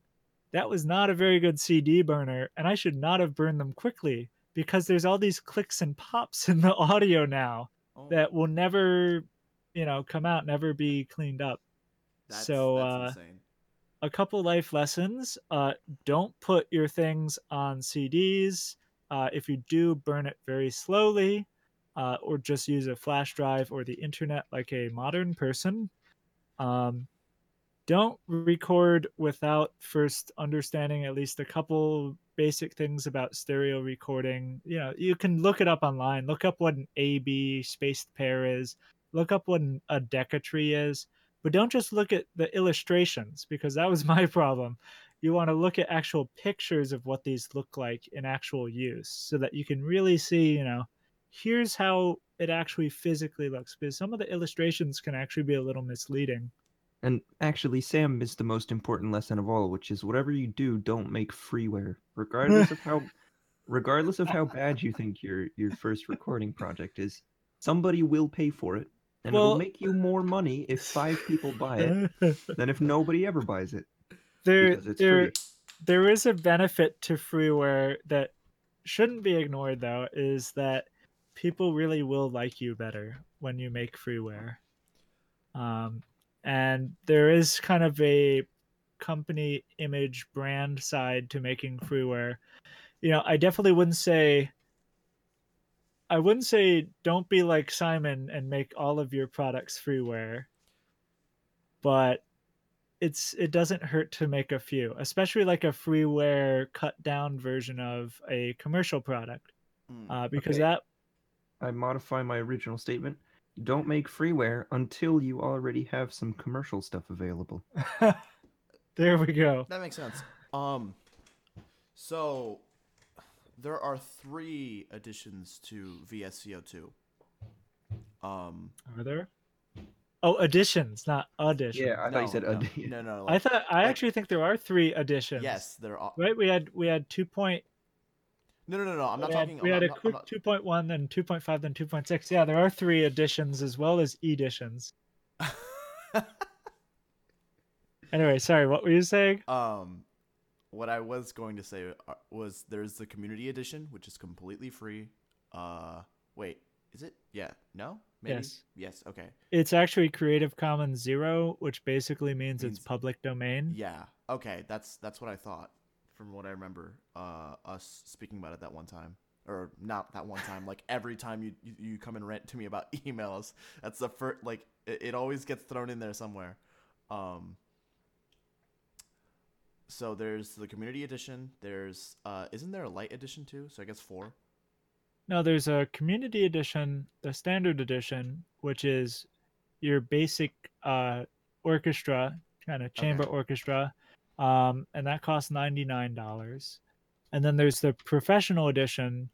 that was not a very good CD burner, and I should not have burned them quickly because there's all these clicks and pops in the audio now Oh, that will never, you know, come out, never be cleaned up. that's, so, that's uh, insane. A couple life lessons uh, don't put your things on cds uh, if you do burn it very slowly uh, or just use a flash drive or the internet like a modern person. Um, don't record without first understanding at least a couple basic things about stereo recording. You know you can look it up online look up what an ab spaced pair is look up what an, a Decca tree is but don't just look at the illustrations because that was my problem. You want to look at actual pictures of what these look like in actual use so that you can really see you know here's how it actually physically looks because some of the illustrations can actually be a little misleading. And actually, Sam missed the most important lesson of all, which is whatever you do, don't make freeware, regardless of how, regardless of how bad you think your your first recording project is. Somebody will pay for it, and Well- it'll make you more money if five people buy it than if nobody ever buys it there there free. there is a benefit to freeware that shouldn't be ignored though is that people really will like you better when you make freeware um, and there is kind of a company image brand side to making freeware you know i definitely wouldn't say i wouldn't say don't be like simon and make all of your products freeware but it's it doesn't hurt to make a few especially like a freeware cut down version of a commercial product Mm. uh, because Okay. that I modify my original statement. Don't make freeware until you already have some commercial stuff available. there we go That makes sense. Um, so there are three additions to VSCO2. Um, are there oh additions not additions Yeah, I thought you said no, ad- no, no, no. i thought i like- actually think there are three additions yes, there are. right we had we had two point No, no, no, no. I'm not we had, talking. we I'm had a not- I'm quick not- 2.1 then 2.5 then 2.6 yeah there are three additions as well as editions anyway sorry what were you saying um, what I was going to say uh, was there's the community edition, which is completely free. Uh, wait, is it? Yeah, no, maybe. Yes. Yes. Okay. it's actually creative commons zero which basically means, Means- it's public domain Yeah. Okay. That's that's what I thought from what I remember. Uh, us speaking about it that one time, or not that one time. Like every time you you, you come and rant to me about emails, that's the first. Like it, it always gets thrown in there somewhere. Um. So there's the community edition. There's uh, isn't there a light edition too? So I guess four. No, there's a community edition, the standard edition, which is your basic uh, orchestra, kind of chamber orchestra, um, and that costs ninety nine dollars. And then there's the professional edition,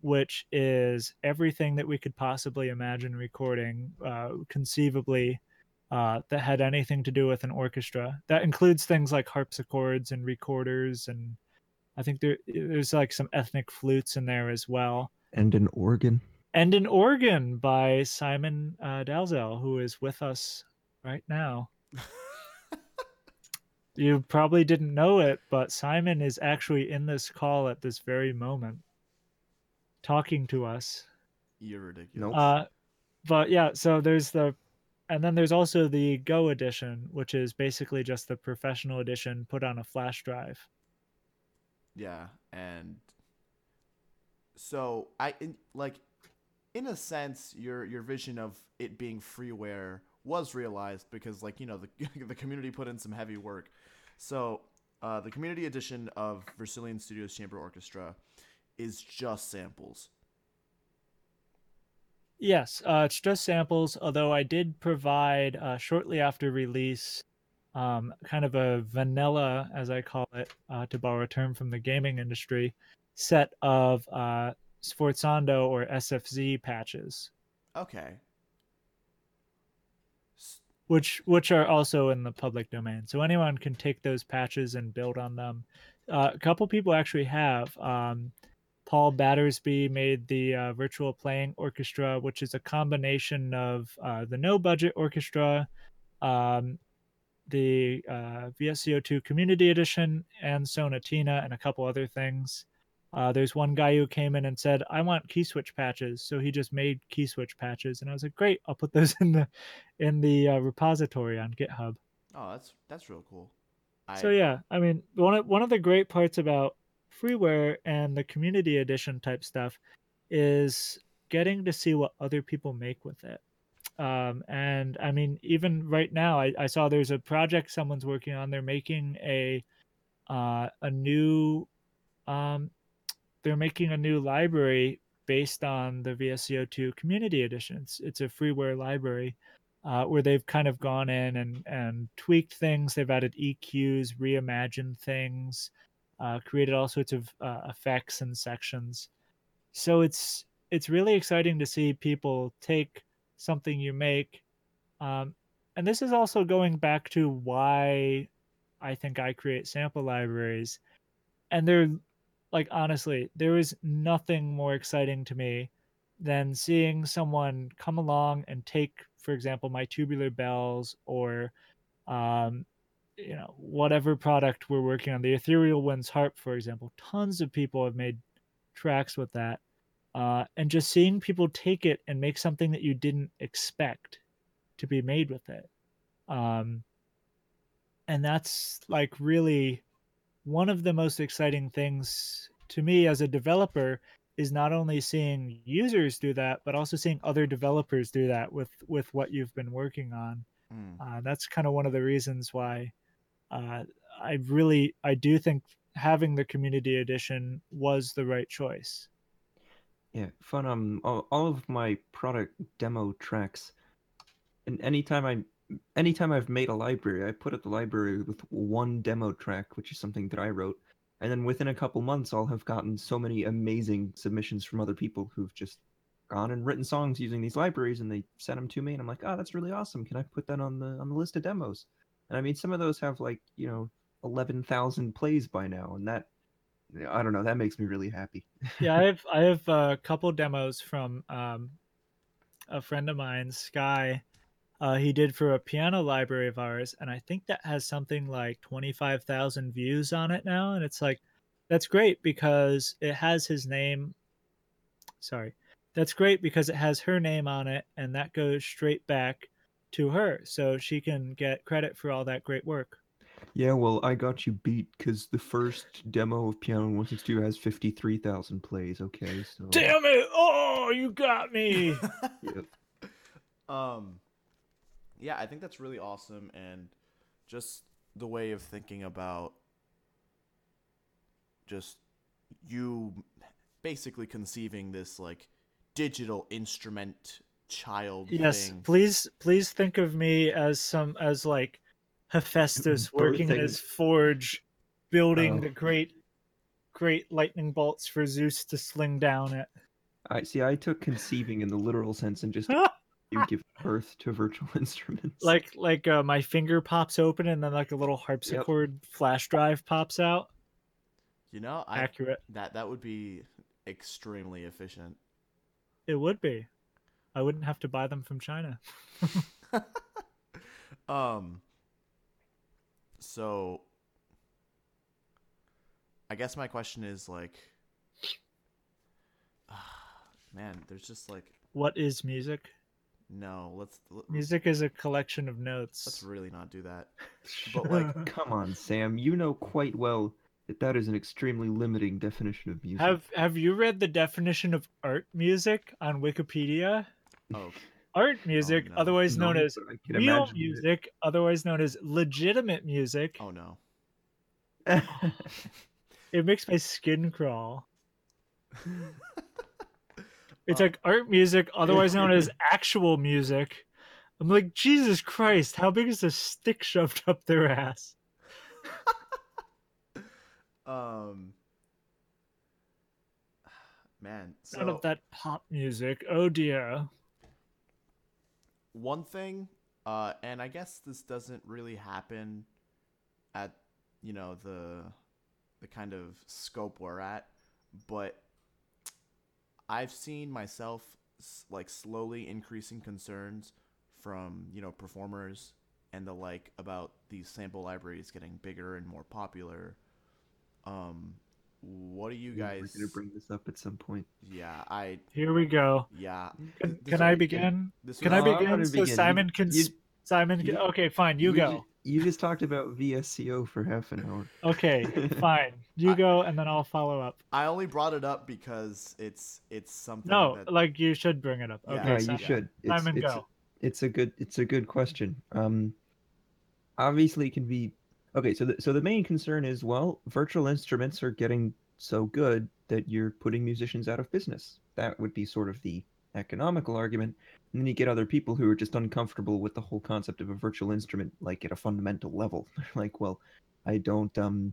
which is everything that we could possibly imagine recording, uh, conceivably, uh, that had anything to do with an orchestra. That includes things like harpsichords and recorders, and I think there there's like some ethnic flutes in there as well and an organ. and an organ by Simon uh, Dalzell, who is with us right now. You probably didn't know it, but Simon is actually in this call at this very moment, talking to us. You're ridiculous. Uh, but yeah, so there's the, and then there's also the Go edition, which is basically just the professional edition put on a flash drive. Yeah, and so I in, like in a sense your your vision of it being freeware was realized because like you know the the community put in some heavy work. So uh, the community edition of Versilian Studios Chamber Orchestra is just samples. Yes, uh, it's just samples. Although I did provide uh, shortly after release, um, kind of a vanilla, as I call it, uh, to borrow a term from the gaming industry, set of uh, Sforzando or SFZ patches, Okay. Which which are also in the public domain. So anyone can take those patches and build on them. Uh, a couple people actually have. Um, Paul Battersby made the uh, virtual playing orchestra, which is a combination of uh, the no budget orchestra, um, the uh, VSCO2 Community Edition, and Sonatina, and a couple other things. Uh, there's one guy who came in and said, "I want key switch patches," so he just made key switch patches, and I was like, "Great, I'll put those in the in the uh, repository on GitHub." Oh, that's that's real cool. So yeah, I mean, one of one of the great parts about freeware and the community edition type stuff is getting to see what other people make with it. Um, and I mean, even right now, I, I saw there's a project someone's working on. They're making a uh, a new um, they're making a new library based on the VSCO2 Community Edition. It's, it's a freeware library uh, where they've kind of gone in and, and tweaked things. They've added EQs, reimagined things, uh, created all sorts of uh, effects and sections. So it's it's really exciting to see people take something you make, um, and this is also going back to why I think I create sample libraries, and they're like honestly, there is nothing more exciting to me than seeing someone come along and take, for example, my tubular bells or um, you know whatever product we're working on the ethereal winds harp for example tons of people have made tracks with that uh, and just seeing people take it and make something that you didn't expect to be made with it um, and that's like really one of the most exciting things to me as a developer is not only seeing users do that but also seeing other developers do that with with what you've been working on Mm. uh, that's kind of one of the reasons why uh, i really i do think having the community edition was the right choice Yeah, fun. Um, all, of my product demo tracks, and anytime I, anytime I've made a library, I put up the library with one demo track, which is something that I wrote, and then within a couple months, I'll have gotten so many amazing submissions from other people who've just gone and written songs using these libraries, and they sent them to me, and I'm like, oh, that's really awesome. Can I put that on the on the list of demos? And I mean, some of those have like you know eleven thousand plays by now, and that, I don't know, that makes me really happy. yeah i have i have a couple demos from um, a friend of mine sky uh, he did for a piano library of ours and i think that has something like 25000 views on it now and it's like that's great because it has his name sorry that's great because it has her name on it and that goes straight back to her so she can get credit for all that great work Yeah, well, I got you beat because the first demo of Piano 162 has 53,000 plays, okay? So. damn it oh you got me Yep. um yeah i think that's really awesome and just the way of thinking about just you basically conceiving this like digital instrument child Yes, thing please, please think of me as some as like Hephaestus working in his forge, building Oh. the great, great lightning bolts for Zeus to sling down it. I see. I took conceiving in the literal sense and just you give birth to virtual instruments. like like uh, my finger pops open and then like a little harpsichord flash drive pops out. you know I, Accurate. that that would be extremely efficient It would be. I wouldn't have to buy them from China. um so i guess my question is like man there's just like What is music? no let's let- Music is a collection of notes. let's really not do that but, like, come on, Sam. You know quite well that that is an extremely limiting definition of music. Have Have you read the definition of art music on Wikipedia? Oh Art music, no. otherwise known No, as but I can real imagine it. music, otherwise known as legitimate music. oh no It makes my skin crawl. It's Uh, like art music, otherwise known as actual music. I'm like, Jesus Christ, how big is a stick shoved up their ass? um man so None of that pop music. Oh dear. One thing uh and i guess this doesn't really happen at you know the the kind of scope we're at but i've seen myself like slowly increasing concerns from you know performers and the like about these sample libraries getting bigger and more popular. Um what do you guys? We're guys gonna bring this up at some point. yeah i Here we go. yeah Can, can I begin? this Can I begin so begin. Simon can you- Simon can, you- okay, fine, you go. ju- You just talked about VSCO for half an hour. Okay, fine. You I- go and then I'll follow up. I only brought it up because it's it's something No, that like you should bring it up. Yeah, Okay, yeah, Simon. you should. It's, Simon, it's, go. it's a good it's a good question. Um, obviously, it can be okay. So the, so the main concern is well, virtual instruments are getting so good that you're putting musicians out of business. That would be sort of the economical argument. And then you get other people who are just uncomfortable with the whole concept of a virtual instrument, like at a fundamental level. Like, well, I don't um,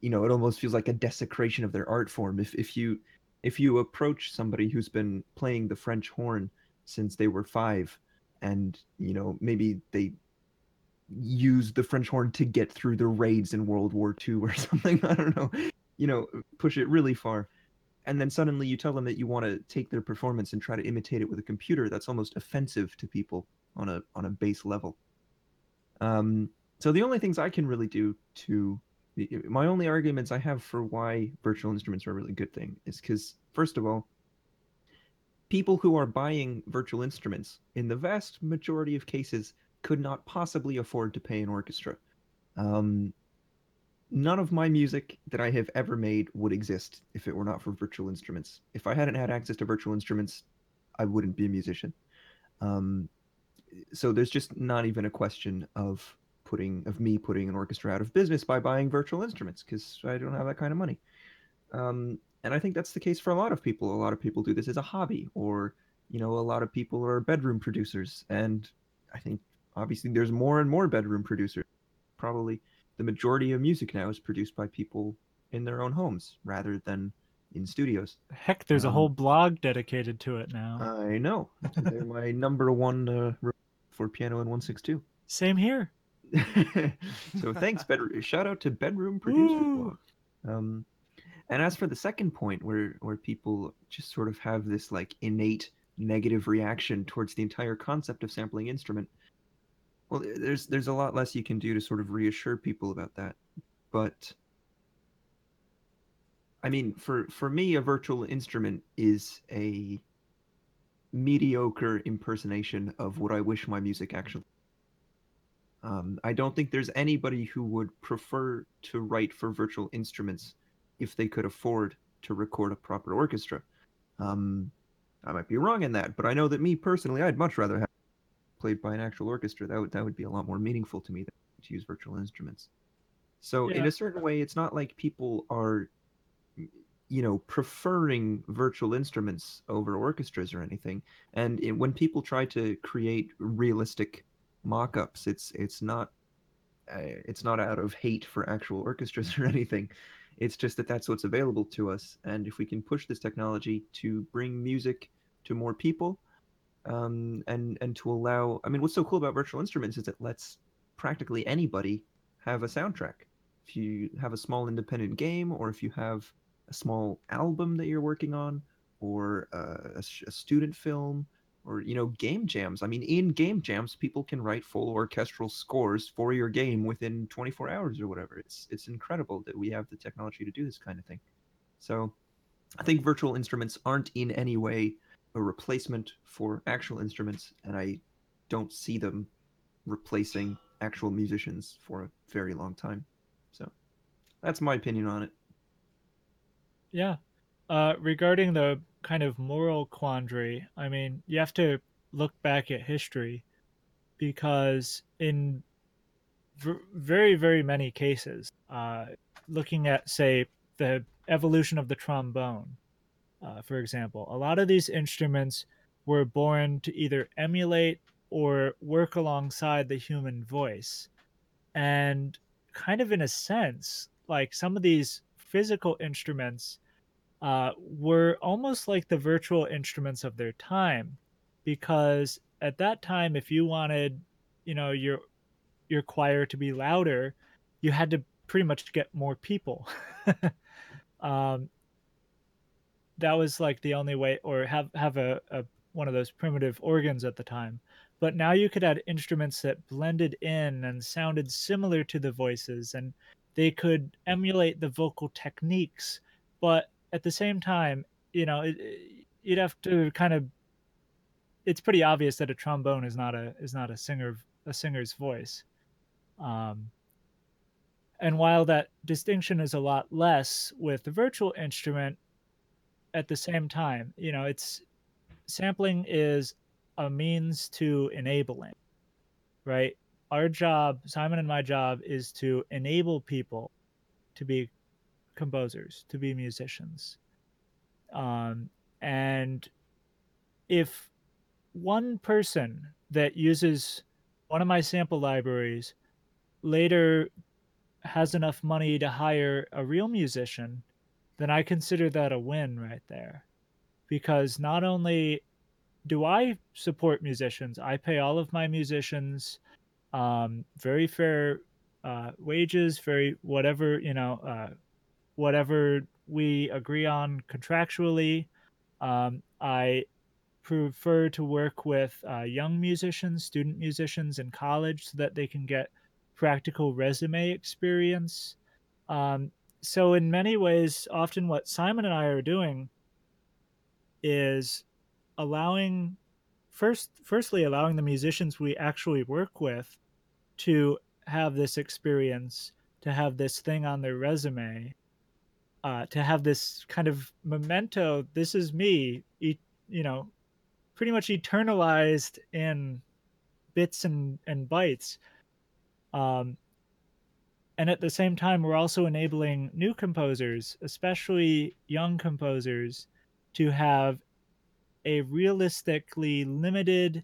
you know, it almost feels like a desecration of their art form. If if you if you approach somebody who's been playing the French horn since they were five, and you know maybe they used the French horn to get through the raids in World War II or something. I don't know. You know, push it really far, and then suddenly you tell them that you want to take their performance and try to imitate it with a computer. That's almost offensive to people on a on a base level. Um, so the only things I can really do to my only arguments I have for why virtual instruments are a really good thing is because first of all, people who are buying virtual instruments in the vast majority of cases could not possibly afford to pay an orchestra. Um, none of my music that I have ever made would exist if it were not for virtual instruments. If I hadn't had access to virtual instruments, I wouldn't be a musician. Um, so there's just not even a question of putting of me putting an orchestra out of business by buying virtual instruments because I don't have that kind of money. Um, and I think that's the case for a lot of people. A lot of people do this as a hobby, or you know, a lot of people are bedroom producers, and I think obviously there's more and more bedroom producers. Probably the majority of music now is produced by people in their own homes rather than in studios. Heck, there's um, a whole blog dedicated to it now. I know. They're my number one uh, for piano in 162. Same here. so thanks, bedroom. Shout out to Bedroom Producer Blog. Um, and as for the second point, where where people just sort of have this like innate negative reaction towards the entire concept of sampling instrument, well, there's there's a lot less you can do to sort of reassure people about that. But I mean, for for me, a virtual instrument is a mediocre impersonation of what I wish my music actually. Um, I don't think there's anybody who would prefer to write for virtual instruments if they could afford to record a proper orchestra. Um, I might be wrong in that, but I know that me personally, I'd much rather have played by an actual orchestra. That would that would be a lot more meaningful to me than to use virtual instruments. So yeah. in a certain way, it's not like people are, you know, preferring virtual instruments over orchestras or anything. And it, when people try to create realistic mock-ups, it's it's not uh, it's not out of hate for actual orchestras or anything. It's just that that's what's available to us, and if we can push this technology to bring music to more people, um, and and to allow, I mean, what's so cool about virtual instruments is it lets practically anybody have a soundtrack. If you have a small independent game, or if you have a small album that you're working on, or uh, a, a student film, or you know game jams. I mean in game jams people can write full orchestral scores for your game within 24 hours or whatever. It's it's incredible that we have the technology to do this kind of thing. So i think virtual instruments aren't in any way a replacement for actual instruments and i don't see them replacing actual musicians for a very long time. So that's my opinion on it. Yeah. Uh, regarding the kind of moral quandary, I mean, you have to look back at history because in v- very, very many cases, uh, looking at, say, the evolution of the trombone, uh, for example, a lot of these instruments were born to either emulate or work alongside the human voice. And kind of in a sense, like some of these physical instruments uh, were almost like the virtual instruments of their time, because at that time, if you wanted, you know, your your choir to be louder, you had to pretty much get more people. um, that was like the only way, or have have a, a one of those primitive organs at the time. But now you could add instruments that blended in and sounded similar to the voices, and they could emulate the vocal techniques, but at the same time, you know, it, you'd have to kind of. It's pretty obvious that a trombone is not a is not a singer a singer's voice, um, and while that distinction is a lot less with the virtual instrument, at the same time, you know, it's sampling is a means to enabling, right? Our job, Simon and my job, is to enable people to be composers, to be musicians. Um, and if one person that uses one of my sample libraries later has enough money to hire a real musician, then I consider that a win right there. Because not only do I support musicians, I pay all of my musicians um, very fair uh, wages, very whatever, you know, uh, whatever we agree on contractually. Um, I prefer to work with uh, young musicians, student musicians in college, so that they can get practical resume experience. Um, so, in many ways, often what Simon and I are doing is allowing first firstly allowing the musicians we actually work with to have this experience to have this thing on their resume uh, to have this kind of memento this is me e- you know pretty much eternalized in bits and, and bytes. Um, and at the same time we're also enabling new composers especially young composers to have a realistically limited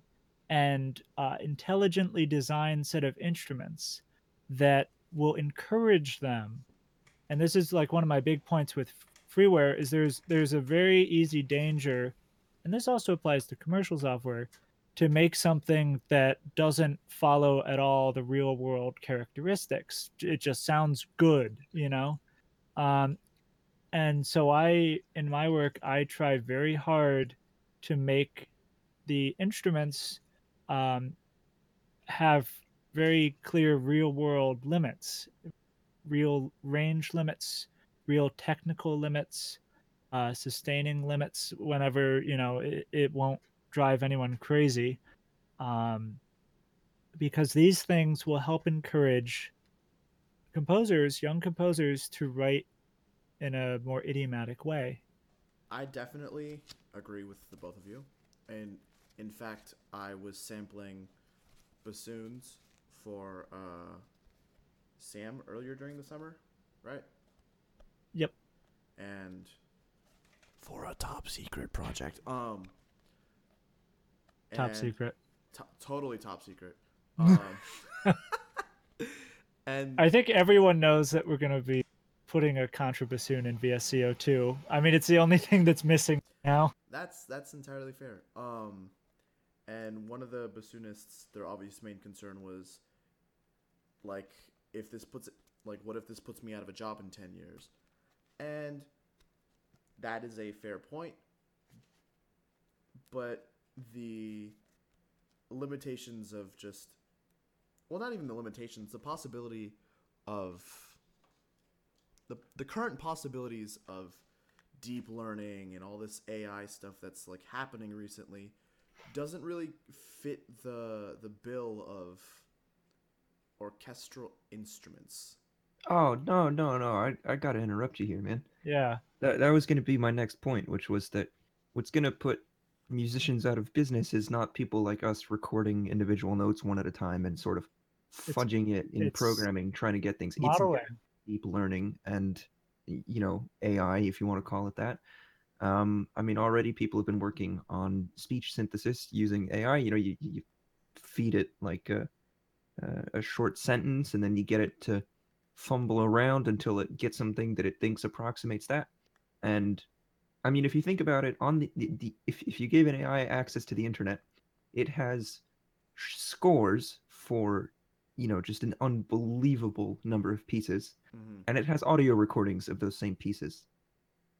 and uh, intelligently designed set of instruments that will encourage them. And this is like one of my big points with freeware is there's there's a very easy danger and this also applies to commercial software to make something that doesn't follow at all the real world characteristics. It just sounds good you know? Um, and so i in my work i try very hard to make the instruments um, have very clear real world limits, real range limits, real technical limits, uh, sustaining limits whenever, you know, it, it won't drive anyone crazy. Um, because these things will help encourage composers, young composers, to write in a more idiomatic way. I definitely agree with the both of you. And in fact, I was sampling bassoons for uh, Sam earlier during the summer, right? Yep. And for a top secret project. Um Top secret. to- totally top secret. Um, and I think everyone knows that we're going to be putting a contrabassoon in VSCO2. I mean, it's the only thing that's missing now. That's that's entirely fair. Um, and one of the bassoonists, their obvious main concern was, like, if this puts like, what if this puts me out of a job in ten years? And that is a fair point. But the limitations of just, well, not even the limitations, the possibility of the the current possibilities of deep learning and all this AI stuff that's like happening recently doesn't really fit the the bill of orchestral instruments. Oh no no no! I I gotta interrupt you here, man. Yeah. That that was gonna be my next point, which was that what's gonna put musicians out of business is not people like us recording individual notes one at a time and sort of It's- fudging it in programming, trying to get things. It's Modeling. deep learning and you know AI, if you want to call it that. Um, I mean, already people have been working on speech synthesis using AI. You know, you, you feed it like a a short sentence, and then you get it to fumble around until it gets something that it thinks approximates that. And I mean, if you think about it, on the, the, the if if you gave an AI access to the internet, it has sh- scores for you know just an unbelievable number of pieces Mm-hmm. and it has audio recordings of those same pieces.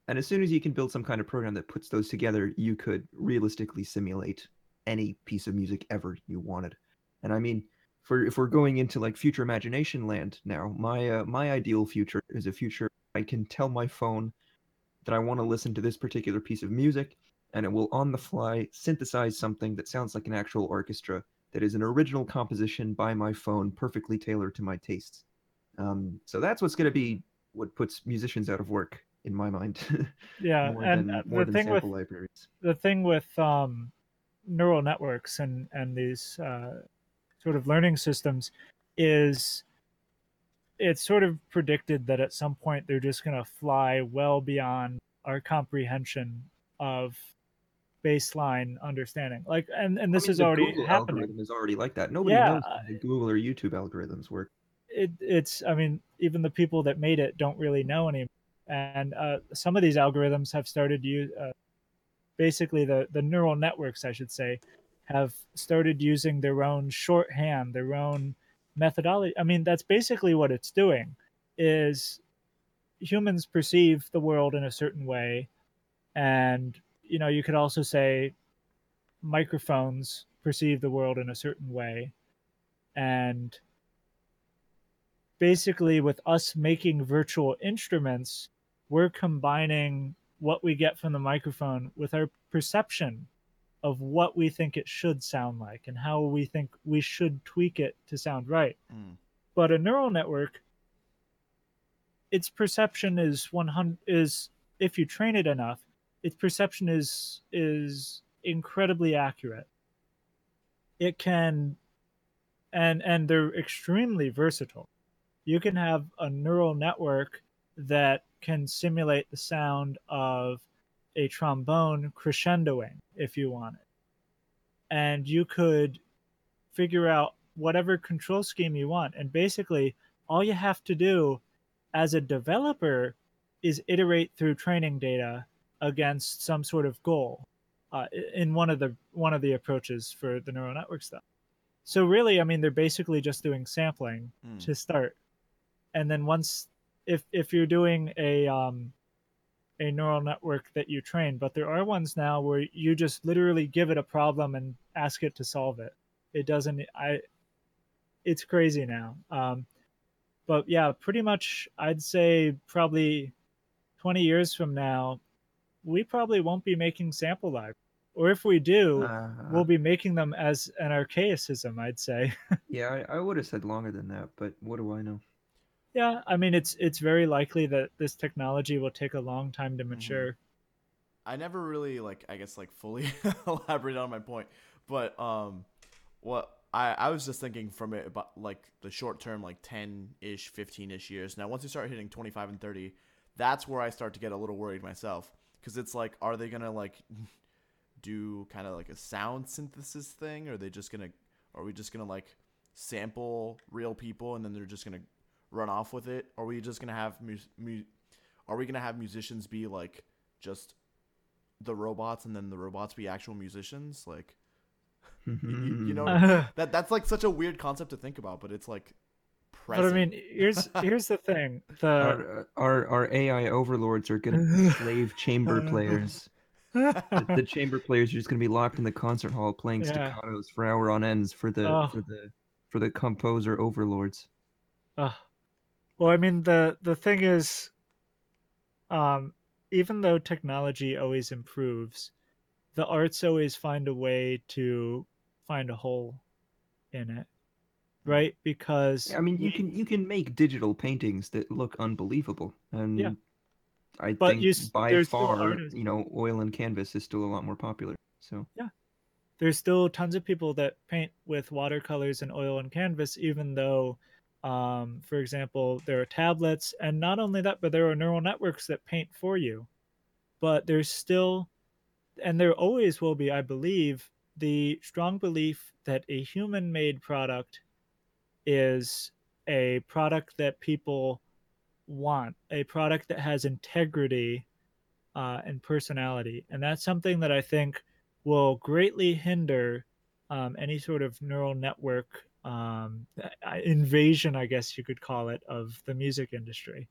And as soon as you can build some kind of program that puts those together, you could realistically simulate any piece of music ever you wanted. And I mean, for if we're going into like future imagination land now, my uh, my ideal future is a future I can tell my phone that I want to listen to this particular piece of music, and it will on the fly synthesize something that sounds like an actual orchestra that is an original composition by my phone, perfectly tailored to my tastes. Um, so that's what's going to be what puts musicians out of work in my mind. Yeah. more and than, more the than thing with libraries. the thing with um, neural networks and and these uh, sort of learning systems is it's sort of predicted that at some point they're just going to fly well beyond our comprehension of baseline understanding like and and this I mean, is the already Google happening algorithm is already like that. Nobody Yeah, knows how the Google or YouTube algorithms work. it, it's i mean even the people that made it don't really know anymore and uh, some of these algorithms have started use uh, basically the the neural networks i should say have started using their own shorthand their own methodology i mean that's basically what it's doing is humans perceive the world in a certain way. And you know you could also say microphones perceive the world in a certain way. And basically with us making virtual instruments, we're combining what we get from the microphone with our perception of what we think it should sound like and how we think we should tweak it to sound right. Mm. But a neural network, its perception is 100 is if you train it enough, its perception is is incredibly accurate. It can and and they're extremely versatile. You can have a neural network that can simulate the sound of a trombone crescendoing if you want it. And you could figure out whatever control scheme you want. And basically, all you have to do as a developer is iterate through training data against some sort of goal uh, in one of the one of the approaches for the neural network stuff. So really, I mean, they're basically just doing sampling Mm. to start, and then once if if you're doing a um, a neural network that you train, but there are ones now where you just literally give it a problem and ask it to solve it. It doesn't. I. It's crazy now. Um, but yeah, pretty much, I'd say probably twenty years from now, we probably won't be making sample libraries, or if we do, Uh, we'll be making them as an archaicism. I'd say. yeah, I, I would have said longer than that, but what do I know? Yeah, I mean, it's it's very likely that this technology will take a long time to mature. I never really like I guess like fully elaborate on my point, but um, what I I was just thinking from it about like the short term, like ten ish, fifteen ish years. Now, once you start hitting twenty five and thirty, that's where I start to get a little worried myself because it's like, are they gonna like do kind of like a sound synthesis thing, or are they just gonna, are we just gonna like sample real people and then they're just gonna run off with it? Are we just gonna have mu- mu- are we gonna have musicians be like just the robots and then the robots be actual musicians like you, you- you know that that's like such a weird concept to think about but it's like but. I mean, here's here's the thing: the our, our our AI overlords are gonna be slave chamber players. The, the chamber players are just gonna be locked in the concert hall playing Yeah. staccatos for hour on ends for the Oh. for the for the composer overlords. Ugh. Well, I mean, the the thing is, um, even though technology always improves, the arts always find a way to find a hole in it, right? Because I mean, you can you can make digital paintings that look unbelievable, and yeah. I But think you by far, you know, oil and canvas is still a lot more popular. So yeah, there's still tons of people that paint with watercolors and oil and canvas, even though, um, for example, there are tablets, and not only that, but there are neural networks that paint for you. But there's still, and there always will be, I believe, the strong belief that a human made product is a product that people want, a product that has integrity uh, and personality. And that's something that I think will greatly hinder um, any sort of neural network um, invasion, I guess you could call it, of the music industry.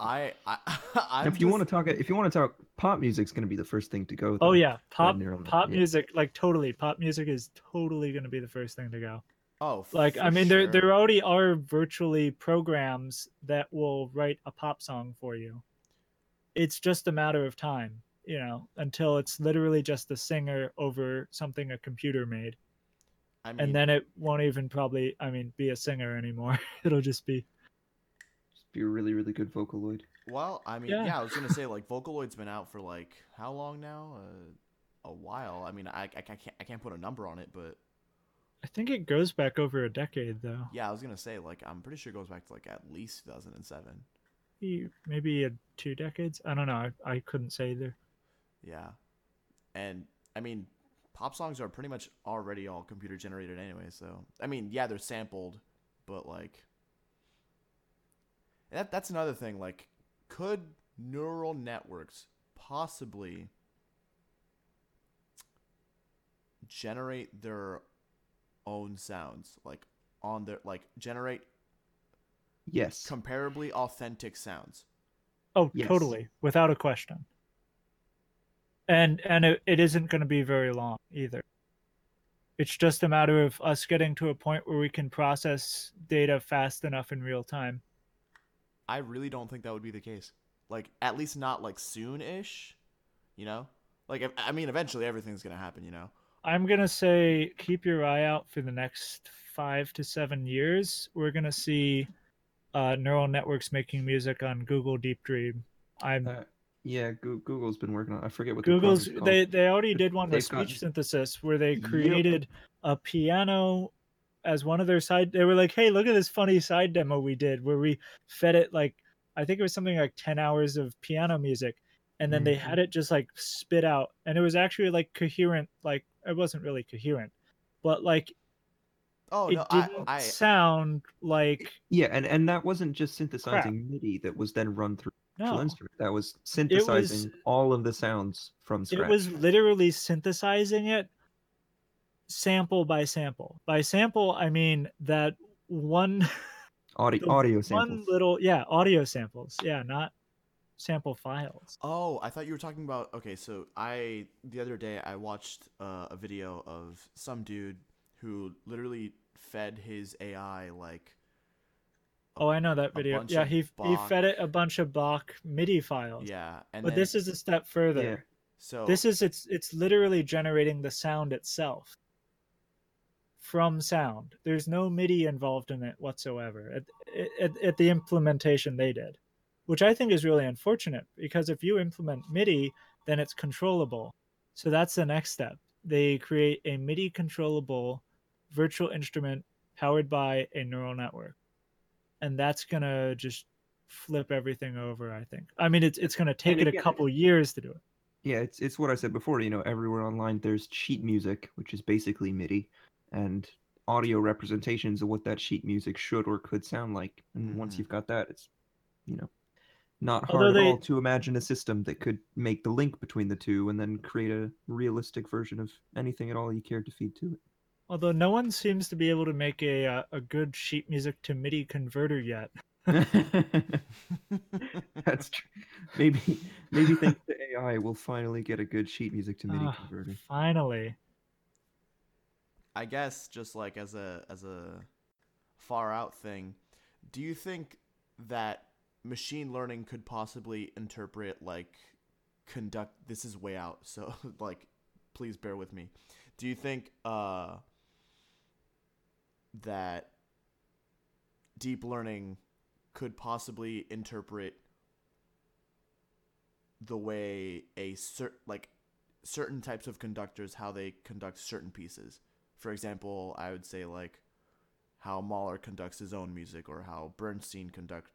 I, I I'm if you just- want to talk, if you want to talk, pop music's going to be the first thing to go. Oh yeah, pop neural pop yeah. music, like totally, pop music is totally going to be the first thing to go. oh Like I for mean, there there already are virtually programs that will write a pop song for you. It's just a matter of time, you know, until it's literally just the singer over something a computer made. I mean, and then it won't even probably i mean be a singer anymore it'll just be Just be a really really good vocaloid. well I mean Yeah. yeah. I was gonna say like Vocaloid's been out for like how long now uh, a while I mean I, I, I can't I can't put a number on it but i think it goes back over a decade though yeah I was gonna say like I'm pretty sure it goes back to like at least 2007 Maybe- maybe a two decades i don't know i, I couldn't say either Yeah. And I mean, pop songs are pretty much already all computer generated anyway, so I mean, yeah, they're sampled, but like that that's another thing, like could neural networks possibly generate their own sounds like on their like generate Yes. comparably authentic sounds oh Yes. totally without a question and and it, it isn't going to be very long either It's just a matter of us getting to a point where we can process data fast enough in real time. I really don't think that would be the case. Like at least not like soon-ish, you know? Like I mean eventually everything's going to happen, you know. I'm going to say keep your eye out for the next 5 to 7 years. We're going to see uh, neural networks making music on Google Deep Dream. I'm Uh, yeah, Google's been working on. I forget what Google's the project's called. they they already did one with They've got- speech synthesis where they Yep. created a piano as one of their side they were like hey look at this funny side demo we did where we fed it like i think it was something like 10 hours of piano music and then they Mhm. had it just like spit out and it was actually like coherent like it wasn't really coherent but like Oh it no, didn't I sound like Yeah, and and that wasn't just synthesizing MIDI that was then run through an actual no instrument. That was synthesizing all of the sounds from scratch. It was literally synthesizing it sample by sample. By sample, I mean that one audio the audio one samples. little yeah, audio samples. Yeah, not sample files. Oh, I thought you were talking about. Okay, so I the other day I watched uh, a video of some dude who literally fed his AI like. Oh, I know that video. Yeah, he he Bach- fed it a bunch of Bach MIDI files. Yeah, and but then, this is a step further. Yeah. so This is it's it's literally generating the sound itself from sound. There's no MIDI involved in it whatsoever at, at, at the implementation they did, which I think is really unfortunate because if you implement MIDI, then it's controllable. So that's the next step. They create a MIDI controllable virtual instrument powered by a neural network. And that's going to just flip everything over, I think. I mean, it's, it's going to take it a couple years to do it. Yeah, it's it's what I said before. You know, everywhere online there's sheet music, which is basically MIDI, and audio representations of what that sheet music should or could sound like. And once Mhm. you've got that, it's you know not Although hard at they- all to imagine a system that could make the link between the two and then create a realistic version of anything at all you cared to feed to Although no one seems to be able to make a uh, a good sheet music to MIDI converter yet. That's true. Maybe maybe thanks to AI, we'll finally get a good sheet music to MIDI Ah, converter. Finally, I guess just like as a as a far out thing, do you think that machine learning could possibly interpret like conduct this is way out, so like please bear with me. Do you think uh that deep learning could possibly interpret the way a cer- like certain types of conductors how they conduct certain pieces. For example, I would say like how Mahler conducts his own music or how Bernstein conduct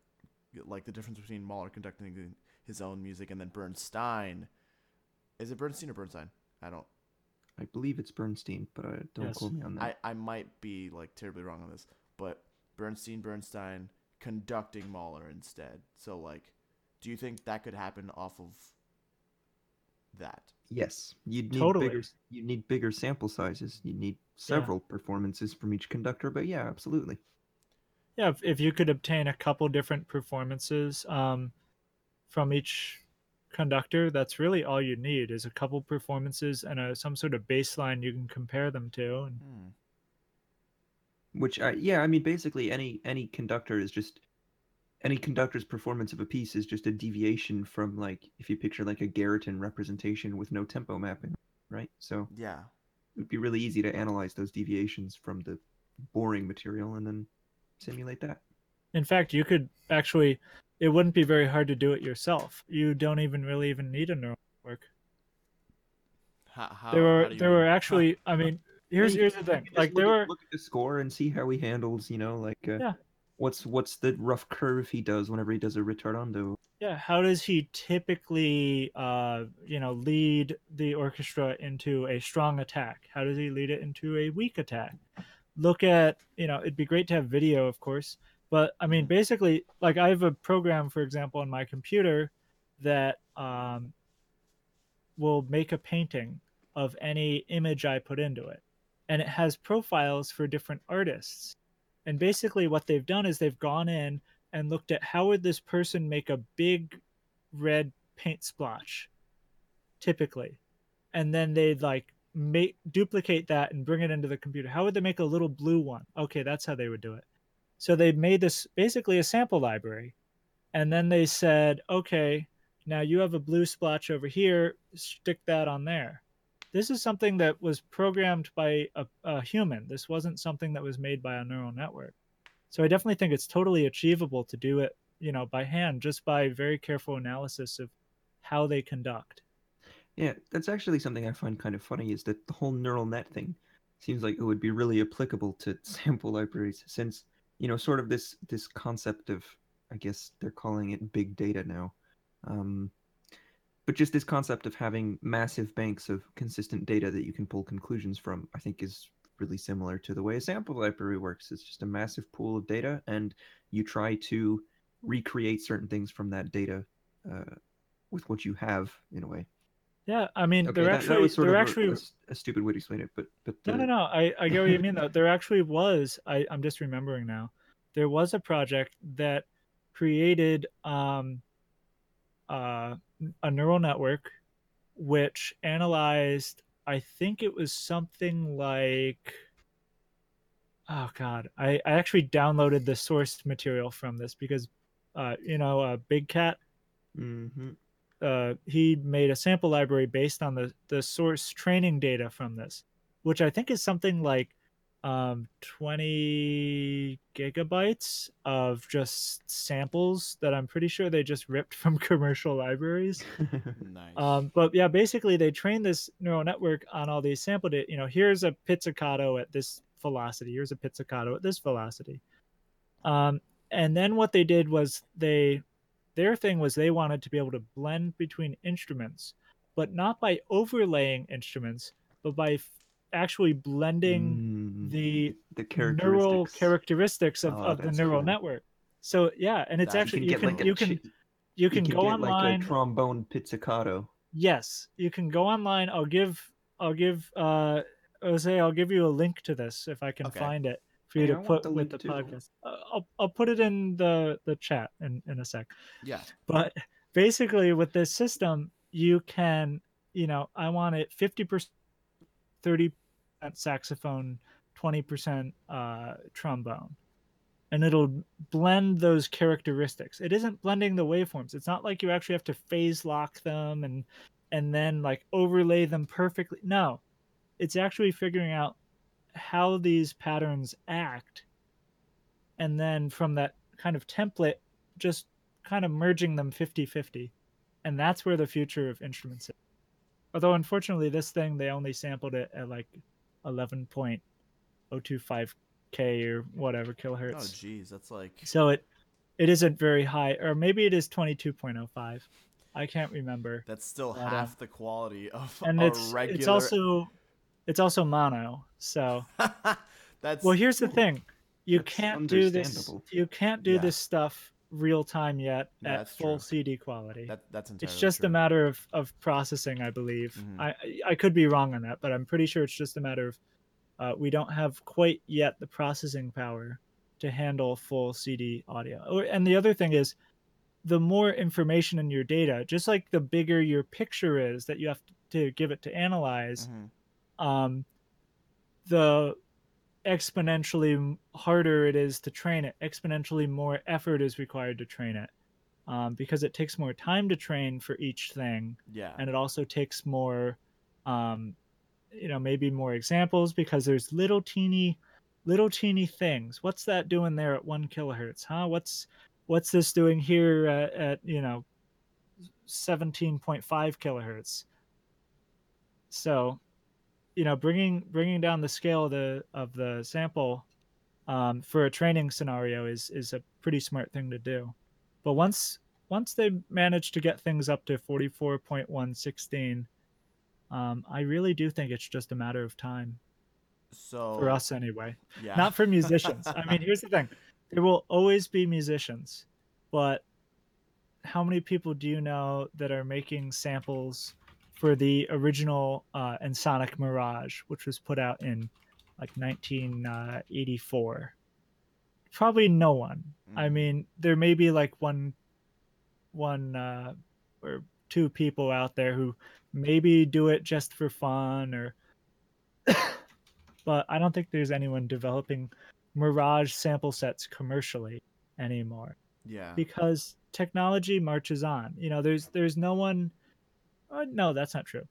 like the difference between Mahler conducting his own music and then Bernstein. Is it Bernstein or Bernstein? I don't I believe it's Bernstein, but I don't Yes. quote me on that. I, I might be like terribly wrong on this, but Bernstein Bernstein conducting Mahler instead. So like do you think that could happen off of that? Yes, you'd need Totally. bigger. You need bigger sample sizes. You need several performances from each conductor. But yeah, absolutely. yeah. If, if you could obtain a couple different performances um, from each conductor, that's really all you need is a couple performances and a, some sort of baseline you can compare them to. And Hmm. Which, I, yeah, I mean, basically, any any conductor is just any conductor's performance of a piece is just a deviation from like if you picture like a Garritan representation with no tempo mapping, right? So Yeah. it would be really easy to analyze those deviations from the boring material and then simulate that. in fact, you could actually. It wouldn't be very hard to do it yourself. You don't even really even need a neural network. How, how, there were do there mean? were actually. I mean, here's here's the thing. Like there were at, look at the score and see how he handles, you know, like uh, Yeah. what's what's the rough curve he does whenever he does a retardando. Yeah, how does he typically, uh, you know, lead the orchestra into a strong attack? How does he lead it into a weak attack? Look at, you know, it'd be great to have video, of course, but I mean, basically, like I have a program, for example, on my computer that um, will make a painting of any image I put into it, and it has profiles for different artists. And basically, what they've done is they've gone in and looked at how would this person make a big red paint splotch typically and then they'd like make duplicate that and bring it into the computer? How would they make a little blue one? Okay, that's how they would do it. So they made this basically a sample library. And then they said, okay, now you have a blue splotch over here, stick that on there. This is something that was programmed by a, a human. This wasn't something that was made by a neural network. So I definitely think it's totally achievable to do it, you know, by hand, just by very careful analysis of how they conduct. Yeah, that's actually something I find kind of funny is that the whole neural net thing seems like it would be really applicable to sample libraries since, you know, sort of this this concept of I guess they're calling it big data now. Um, but just this concept of having massive banks of consistent data that you can pull conclusions from, I think is really similar to the way a sample library works. It's just a massive pool of data, and you try to recreate certain things from that data uh, with what you have in a way. Yeah, I mean, okay, they're that, actually that they're actually a, a, stupid way to explain it, but but no, no, no. I I get what you mean though. There actually was. I I'm just remembering now. There was a project that created um uh a neural network which analyzed I think it was something like oh god I, I actually downloaded the source material from this because uh, you know uh, big cat mm-hmm. Uh, he made a sample library based on the the source training data from this which i think is something like um 20 gigabytes of just samples that i'm pretty sure they just ripped from commercial libraries nice. um but yeah basically they trained this neural network on all these sample data you know here's a pizzicato at this velocity here's a pizzicato at this velocity um and then what they did was they their thing was they wanted to be able to blend between instruments but not by overlaying instruments but by actually blending mm, the, the characteristics. neural characteristics of, oh, of the neural cool. network. So yeah, and it's that, actually you can you can you can, you can, you go get online. like a trombone pizzicato. Yes, you can go online. I'll give I'll give uh Jose I'll give you a link to this if I can Okay. find it for you to put the with the too. podcast. Uh, I'll I'll put it in the the chat in in a sec. Yeah. But basically, with this system, you can, you know, I want it 50%, 30% saxophone, 20% uh, trombone. And it'll blend those characteristics. It isn't blending the waveforms. It's not like you actually have to phase lock them and and then like overlay them perfectly. No. It's actually figuring out how these patterns act and then from that kind of template just kind of merging them 50-50 and that's where the future of instruments is although unfortunately this thing they only sampled it at like 11.025k or whatever kilohertz. Oh, geez, that's like so it it isn't very high or maybe it is 22.05 i can't remember that's still But, uh, half the quality of and a it's regular. it's also it's also mono so that's well here's the thing you can't do this you can't do Yeah. this stuff real time yet No, at full true. cd quality that, that's entirely it's just true. a matter of, of processing i believe Mhm. I, I could be wrong on that but i'm pretty sure it's just a matter of uh, we don't have quite yet the processing power to handle full cd audio and the other thing is the more information in your data just like the bigger your picture is that you have to give it to analyze Mhm. Um, the exponentially harder it is to train it exponentially more effort is required to train it um, because it takes more time to train for each thing. Yeah. and it also takes more um, you know maybe more examples because there's little teeny little teeny things. What's that doing there at one kilohertz huh? What's what's this doing here at, at you know 17.5 kilohertz? So you know bringing bringing down the scale of the of the sample um, for a training scenario is is a pretty smart thing to do. But once once they manage to get things up to 44.116 um, i really do think it's just a matter of time. So for us anyway. Yeah. not for musicians. I mean here's the thing. There will always be musicians but how many people do you know that are making samples for the original uh, Ensoniq Mirage, which was put out in like 1984? Probably no one. I Mm. mean, there may be like one, one uh, or two people out there who maybe do it just for fun or but I don't think there's anyone developing Mirage sample sets commercially anymore Yeah. because technology marches on. You know, there's there's no one. Uh, no, that's not true.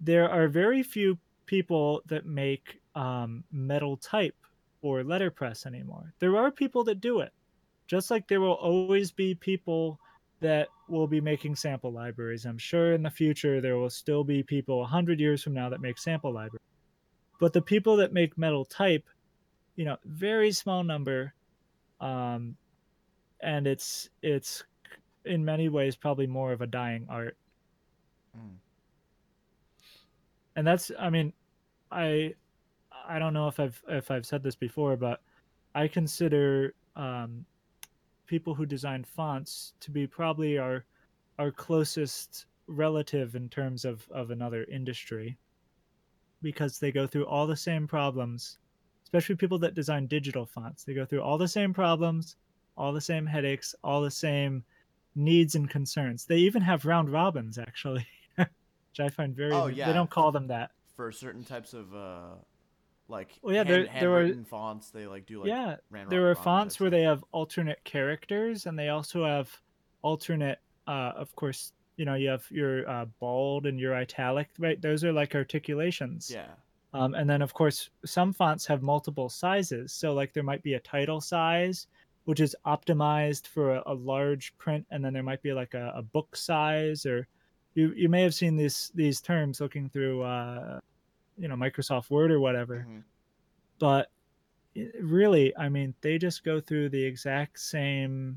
There are very few people that make um, metal type or letterpress anymore. There are people that do it, just like there will always be people that will be making sample libraries. I'm sure in the future there will still be people 100 years from now that make sample libraries. But the people that make metal type, you know, very small number, um, and it's it's in many ways probably more of a dying art. Mm. And that's I mean, I I don't know if I've if I've said this before, but I consider um, people who design fonts to be probably our our closest relative in terms of of another industry because they go through all the same problems especially people that design digital fonts. They go through all the same problems all the same headaches all the same needs and concerns. They even have round robins actually which i find very Oh, yeah. they don't call them that. For certain types of uh, like Well, yeah, hand, there- there were- fonts, they like do like yeah there are fonts where they have alternate characters and they also have alternate uh of course you know you have your uh, bold and your italic right? Those are like articulations. Yeah. um, and then of course some fonts have multiple sizes. So like there might be a title size which is optimized for a, a large print and then there might be like a, a book size or you you may have seen these these terms looking through uh you know microsoft word or whatever. Mhm. but really i mean they just go through the exact same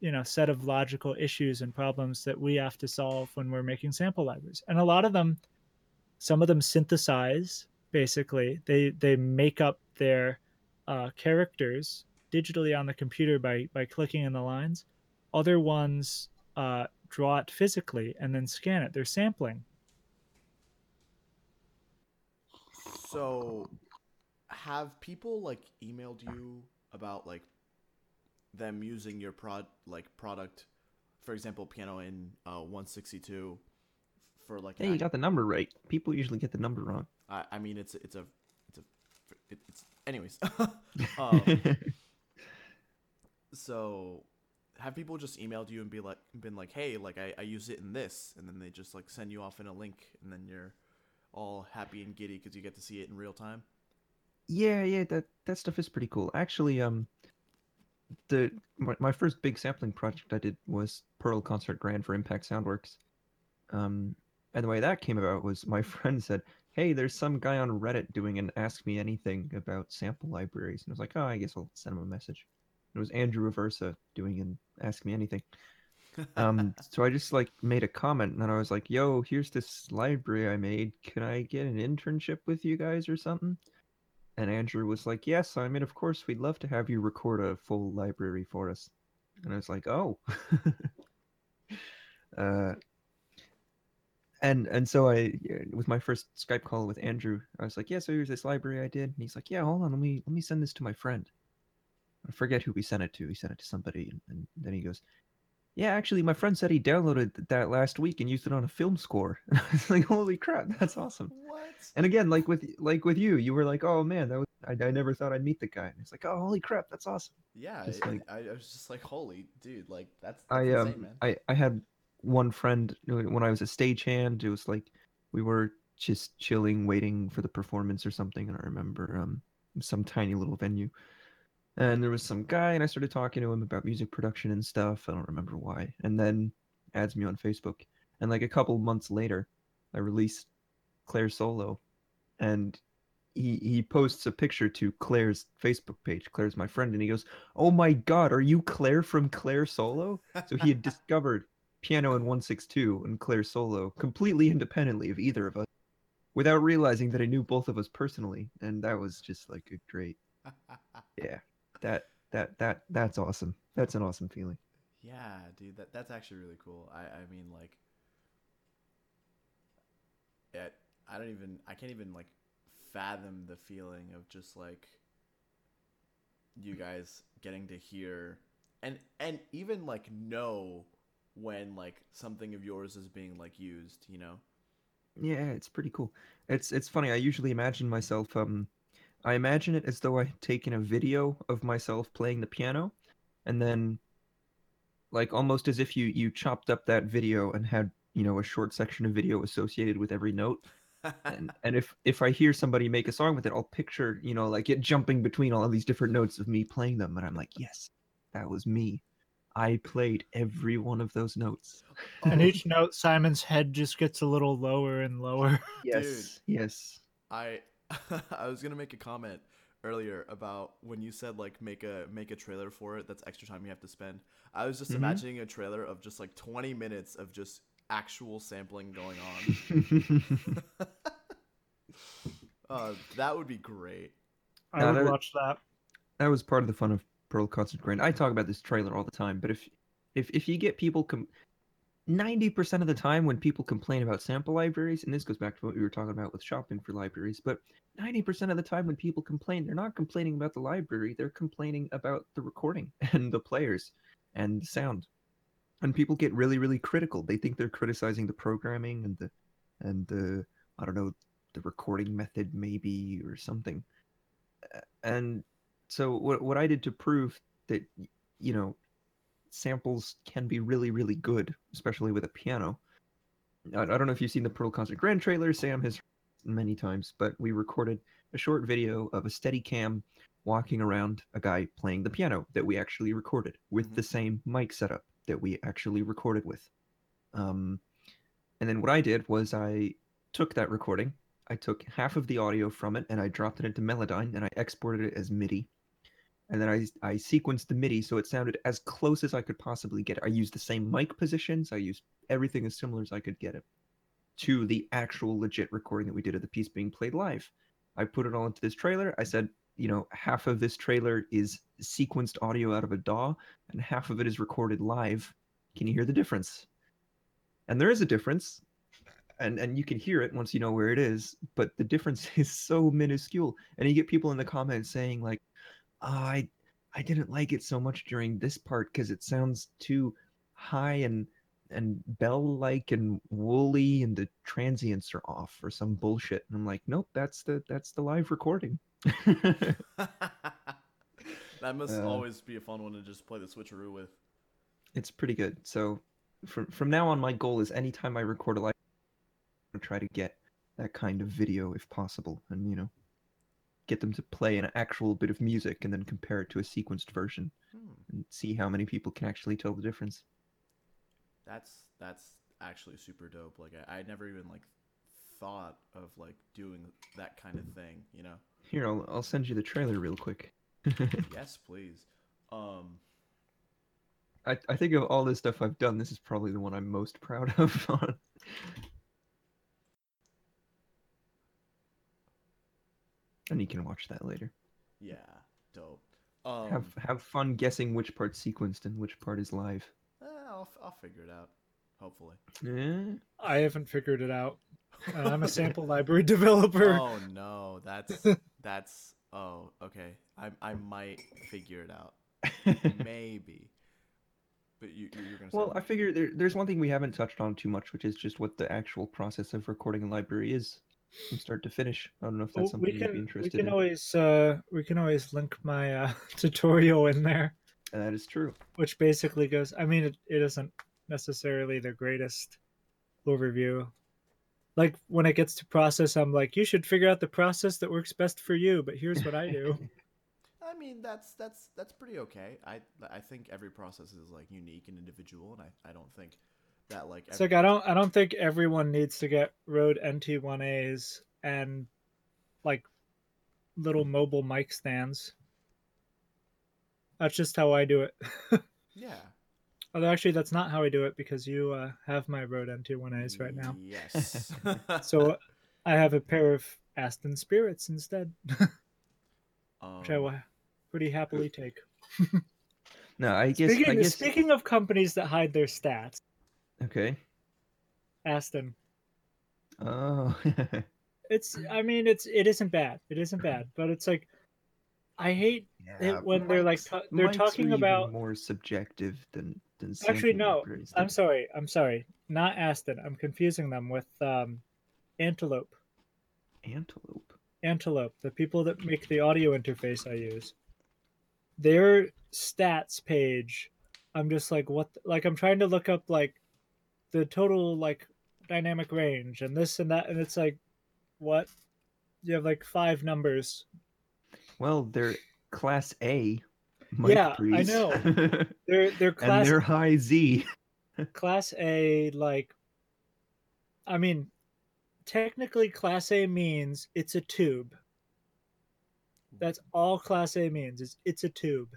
you know set of logical issues and problems that we have to solve when we're making sample libraries. And a lot of them some of them synthesize basically. They they make up their uh, characters digitally on the computer by by clicking in the lines. Other ones uh, draw it physically and then scan it they're sampling So, have people like emailed you about like them using your prod like product, for example, piano in uh, 162 for like. an Hey, you act- got the number right. People usually get the number wrong. I, I mean, it's it's a it's a it's anyways. um, so, have people just emailed you and be like been like, hey, like I I use it in this, and then they just like send you off in a link, and then you're all happy and giddy because you get to see it in real time. yeah, yeah, that that stuff is pretty cool. Actually, um, the my, my first big sampling project I did was Pearl Concert Grand for Impact Soundworks. Um, and the way that came about was my friend said, "Hey, there's some guy on Reddit doing an Ask Me Anything about sample libraries," and I was like, "Oh, I guess I'll send him a message." It was Andrew Aversa doing an Ask Me Anything. um so i just like made a comment and i was like yo here's this library i made. Can i get an internship with you guys or something? And andrew was like yes i mean of course we'd love to have you record a full library for us. And i was like oh. Uh and and so i yeah, with my first skype call with andrew i was like yeah so here's this library i did. And he's like yeah hold on let me let me send this to my friend i forget who we sent it to he sent it to somebody and, and then he goes yeah, actually, my friend said he downloaded that last week and used it on a film score. And I was like, "Holy crap, that's awesome!" what? And again, like with like with you, you were like, "Oh man, that was I, I never thought I'd meet the guy." And it's like, "Oh, holy crap, that's awesome!" Yeah, Just I- like- I, I was just like, holy dude, like that's, that's I insane, um man. I I had one friend uh, when I was a stagehand. It was like we were just chilling, waiting for the performance or something. And I remember um some tiny little venue, and there was some guy, and I started talking to him about music production and stuff. I don't remember why. And then adds me on Facebook, and like a couple months later, I released Claire Solo, and he he posts a picture to Claire's Facebook page. Claire's my friend, and he goes, "Oh my God, are you Claire from Claire Solo?" So he had discovered piano in 162 and Claire Solo completely independently of either of us, without realizing that I knew both of us personally, and that was just like a great, yeah, that that that that's awesome. That's an awesome feeling. yeah, dude, that that's actually really cool. I I mean like, it, I don't even I can't even like fathom the feeling of just like you guys getting to hear and and even like know when like something of yours is being like used, you know. Yeah, it's pretty cool. It's it's funny. I usually imagine myself. Um, I imagine it as though I had taken a video of myself playing the piano, and then, like almost as if you you chopped up that video and had you know a short section of video associated with every note. and and if if I hear somebody make a song with it, I'll picture you know like it jumping between all of these different notes of me playing them, and I'm like, yes, that was me. I played every one of those notes. And each note, Simon's head just gets a little lower and lower. Yes, yes. I I was gonna make a comment earlier about when you said like make a make a trailer for it that's extra time you have to spend. I was just Mhm. imagining a trailer of just like 20 minutes of just actual sampling going on. uh, that would be great. I No, would that- watch that. that was part of the fun of Pearl Concert Grand. I talk about this trailer all the time, but if if if you get people com- 90% of the time when people complain about sample libraries, and this goes back to what we were talking about with shopping for libraries, but 90% of the time when people complain, they're not complaining about the library, they're complaining about the recording and the players and the sound. And people get really, really critical. They think they're criticizing the programming and the and the I don't know, the recording method maybe or something. And so what what I did to prove that you know samples can be really really good, especially with a piano. I, I don't know if you've seen the Pearl Concert Grand trailer. Sam has many times, but we recorded a short video of a steady cam walking around a guy playing the piano that we actually recorded with Mhm. the same mic setup that we actually recorded with. Um, and then what I did was I took that recording, I took half of the audio from it, and I dropped it into Melodyne, and I exported it as MIDI. And then I I sequenced the MIDI so it sounded as close as I could possibly get. it. I used the same mic positions. I used everything as similar as I could get it to the actual legit recording that we did of the piece being played live. I put it all into this trailer. I said, you know, half of this trailer is sequenced audio out of a DAW, and half of it is recorded live. Can you hear the difference? And there is a difference, and and you can hear it once you know where it is. But the difference is so minuscule, and you get people in the comments saying like, "Ah, "I I didn't like it so much during this part because it sounds too high and and bell-like and woolly, and the transients are off or some bullshit." And I'm like, "Nope, that's the that's the live recording." that must Uh, always be a fun one to just play the switcheroo with. it's pretty good. So from from now on, my goal is anytime I record a live, I'm gonna try to get that kind of video if possible, and you know, get them to play an actual bit of music and then compare it to a sequenced version Hmm. and see how many people can actually tell the difference. That's that's actually super dope. Like I, I never even like thought of like doing that kind of thing. You know? Here, I'll I'll send you the trailer real quick. yes, please. Um, I I think of all this stuff I've done, this is probably the one I'm most proud of. on. And you can watch that later. yeah, dope. Um, have have fun guessing which part's sequenced and which part is live. eh, I'll I'll figure it out. Hopefully. Eh, I haven't figured it out. Uh, I'm a sample library developer. Oh no, that's that's oh okay. I I might figure it out. Maybe. But you you're gonna well, I figure there, there's one thing we haven't touched on too much, which is just what the actual process of recording a library is from start to finish. I don't know if that's Well, something we you'd be can we interested can in. always uh, we can always link my uh, tutorial in there, And That is true. which basically goes. I mean, it, it isn't necessarily the greatest overview. Like when it gets to process, I'm like, you should figure out the process that works best for you. But here's what I do. I mean that's that's that's pretty okay. I I think every process is like unique and individual, and I, I don't think that like It's every- like I don't I don't think everyone needs to get Rode NT1As and like little mobile mic stands. That's just how I do it. yeah. Although actually that's not how I do it because you uh, have my Rode NT1As right now. Yes. So I have a pair of Aston Spirits instead, um, which I will pretty happily take. No, I guess. Speaking, I guess. speaking of companies that hide their stats, Okay. Aston. Oh. It's I mean it's it isn't bad. It isn't bad, but it's like I hate Yeah, when they're, like, they're mics talking about- more subjective than than Actually, no. I'm sorry. I'm sorry. Not Aston. I'm confusing them with um Antelope. Antelope. Antelope, the people that make the audio interface I use. Their stats page, I'm just like, what? the- like, I'm trying to look up like the total like dynamic range and this and that, and it's like, what? You have like five numbers. Well, they're class A. Mic Yeah, I know. They're they're class and they're high Z. class A like I mean technically class A means it's a tube. That's all class A means. Is it's a tube.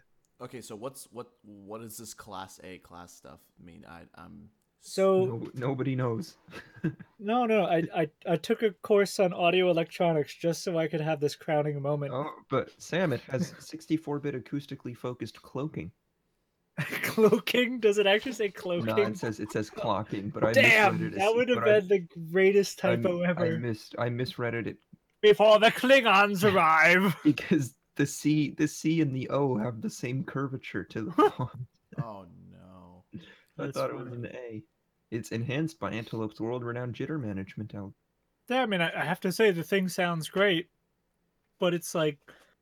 Okay, so what's what what does this class A class stuff mean? I I'm So No, nobody knows. no no I, I I took a course on audio electronics just so I could have this crowning moment. Oh, but Sam, it has 64-bit acoustically focused cloaking. cloaking? Does it actually say cloaking? No, it says it says clocking, but I Damn, misread it. that would have but I- been the greatest typo I, ever. I missed. I misread it Before the Klingons arrive. because the C, the C and the O have the same curvature to the font. oh no. I That's thought it was funny. an A. It's enhanced by Antelope's world-renowned jitter management algorithm. Yeah, I mean, I, I have to say the thing sounds great, but it's like,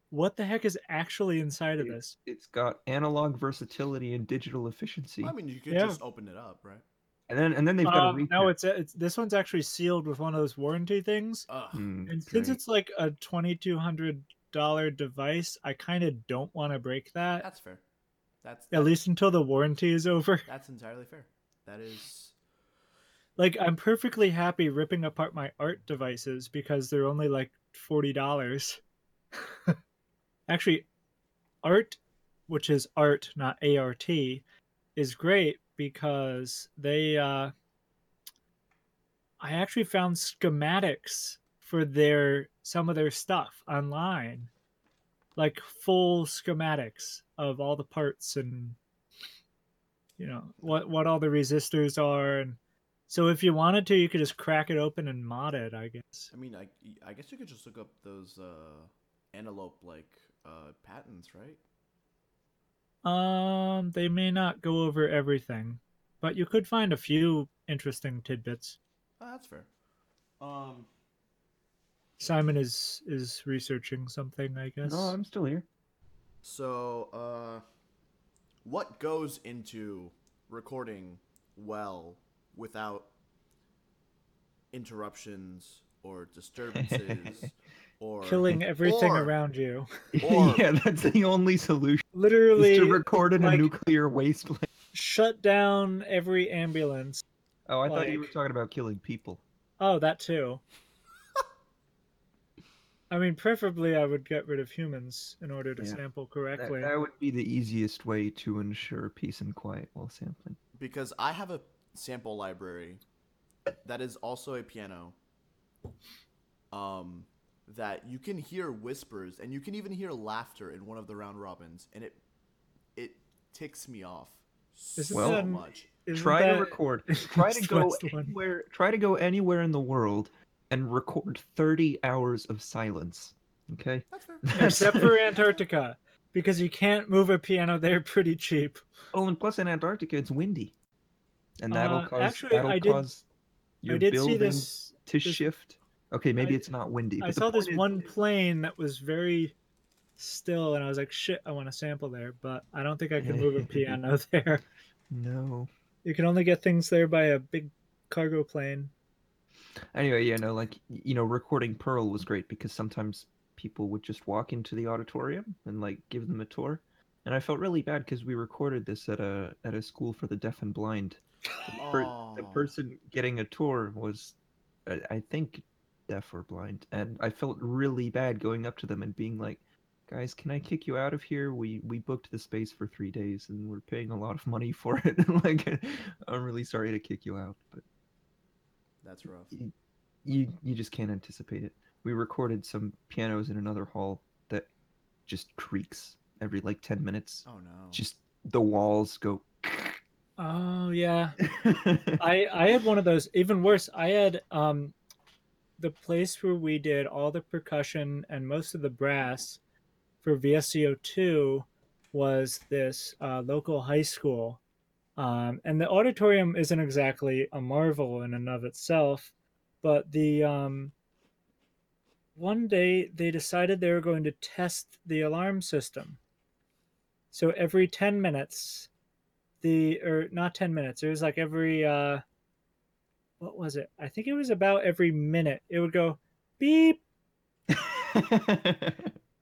what the heck is actually inside of It- this? It's got analog versatility and digital efficiency, I mean, you could Yeah. just open it up, right? and then and then they've got a Um, no, it's it's this one's actually sealed with one of those warranty things, Ugh. Hmm, and since great. it's like a twenty two hundred dollar device, I kind of don't want to break that That's fair. That's at least until the warranty is over. that's entirely fair. That is Like, I'm perfectly happy ripping apart my art devices because they're only like forty dollars. Actually, art, which is art, not ART, is great because they. Uh, I actually found schematics for their some of their stuff online, like full schematics of all the parts and you know what what all the resistors are and so if you wanted to you could just crack it open and mod it i guess I mean, I I guess you could just look up those uh antelope like uh patents, right? um they may not go over everything but you could find a few interesting tidbits Oh, that's fair. Um simon is is researching something i guess No, I'm still here. So, uh, what goes into recording well without interruptions or disturbances or killing everything or- around you Or- yeah, that's the only solution. Literally to record in like- a nuclear wasteland. shut down every ambulance Oh, I thought you were talking about killing people. oh that too i mean preferably i would get rid of humans in order to Yeah. sample That, correctly that would be the easiest way to ensure peace and quiet while sampling. because I have a sample library that is also a piano. Um, that you can hear whispers and you can even hear laughter in one of the round robins, and it it ticks me off Isn't so that- much. Try that- to record. Try to go West one? anywhere. Try to go anywhere in the world and record 30 hours of silence. Okay. That's fair. except for Antarctica, because you can't move a piano there pretty cheap. Oh, and plus in Antarctica it's windy, and that'll Uh, cause actually, that'll I did- cause your I did see this. to this- shift. Okay, maybe I- it's not windy. I saw this is- one plane that was very still, and I was like, "Shit, I want to sample there," but I don't think I can move a piano there. No. You can only get things there by a big cargo plane. Anyway, yeah, no, like you know, recording Pearl was great because sometimes people would just walk into the auditorium and like give them a tour, and I felt really bad because we recorded this at a at a school for the deaf and blind. The, per- the person getting a tour was, I, I think, deaf or blind, and I felt really bad going up to them and being like, "Guys, can I kick you out of here? We we booked the space for three days and we're paying a lot of money for it. like, I'm really sorry to kick you out, but." That's rough. you, you you just can't anticipate it. We recorded some pianos in another hall that just creaks every like 10 minutes. Oh no. Just the walls go Oh yeah, I I had one of those. Even worse, I had um, the place where we did all the percussion and most of the brass for VSCO two was this uh, local high school, um, and the auditorium isn't exactly a marvel in and of itself, but the um, one day they decided they were going to test the alarm system. So every 10 minutes, the or not 10 minutes, it was like every uh what was it? I think it was about every minute. It would go beep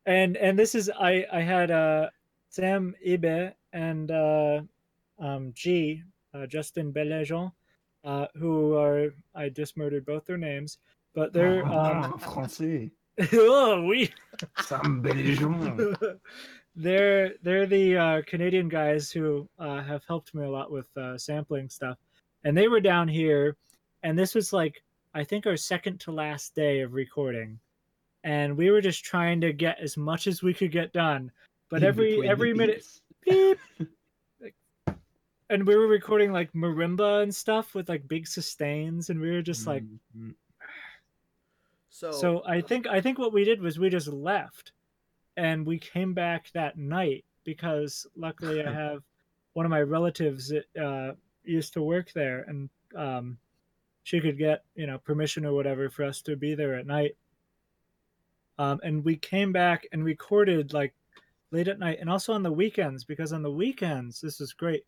and and this is I I had uh Sam Ibe and uh um G uh, Justin Belajon uh who are I just murdered both their names but they're um Français. oh we Sam Belajon. They're they're the uh, Canadian guys who uh, have helped me a lot with uh, sampling stuff, and they were down here, and this was like I think our second to last day of recording, and we were just trying to get as much as we could get done, but In every every minute beep. Like, and we were recording like marimba and stuff with like big sustains, and we were just like, Mhm. So, so I think I think what we did was we just left, and we came back that night because luckily I have one of my relatives that uh, used to work there, and um, she could get you know permission or whatever for us to be there at night. Um, and we came back and recorded like late at night, and also on the weekends because on the weekends this is great.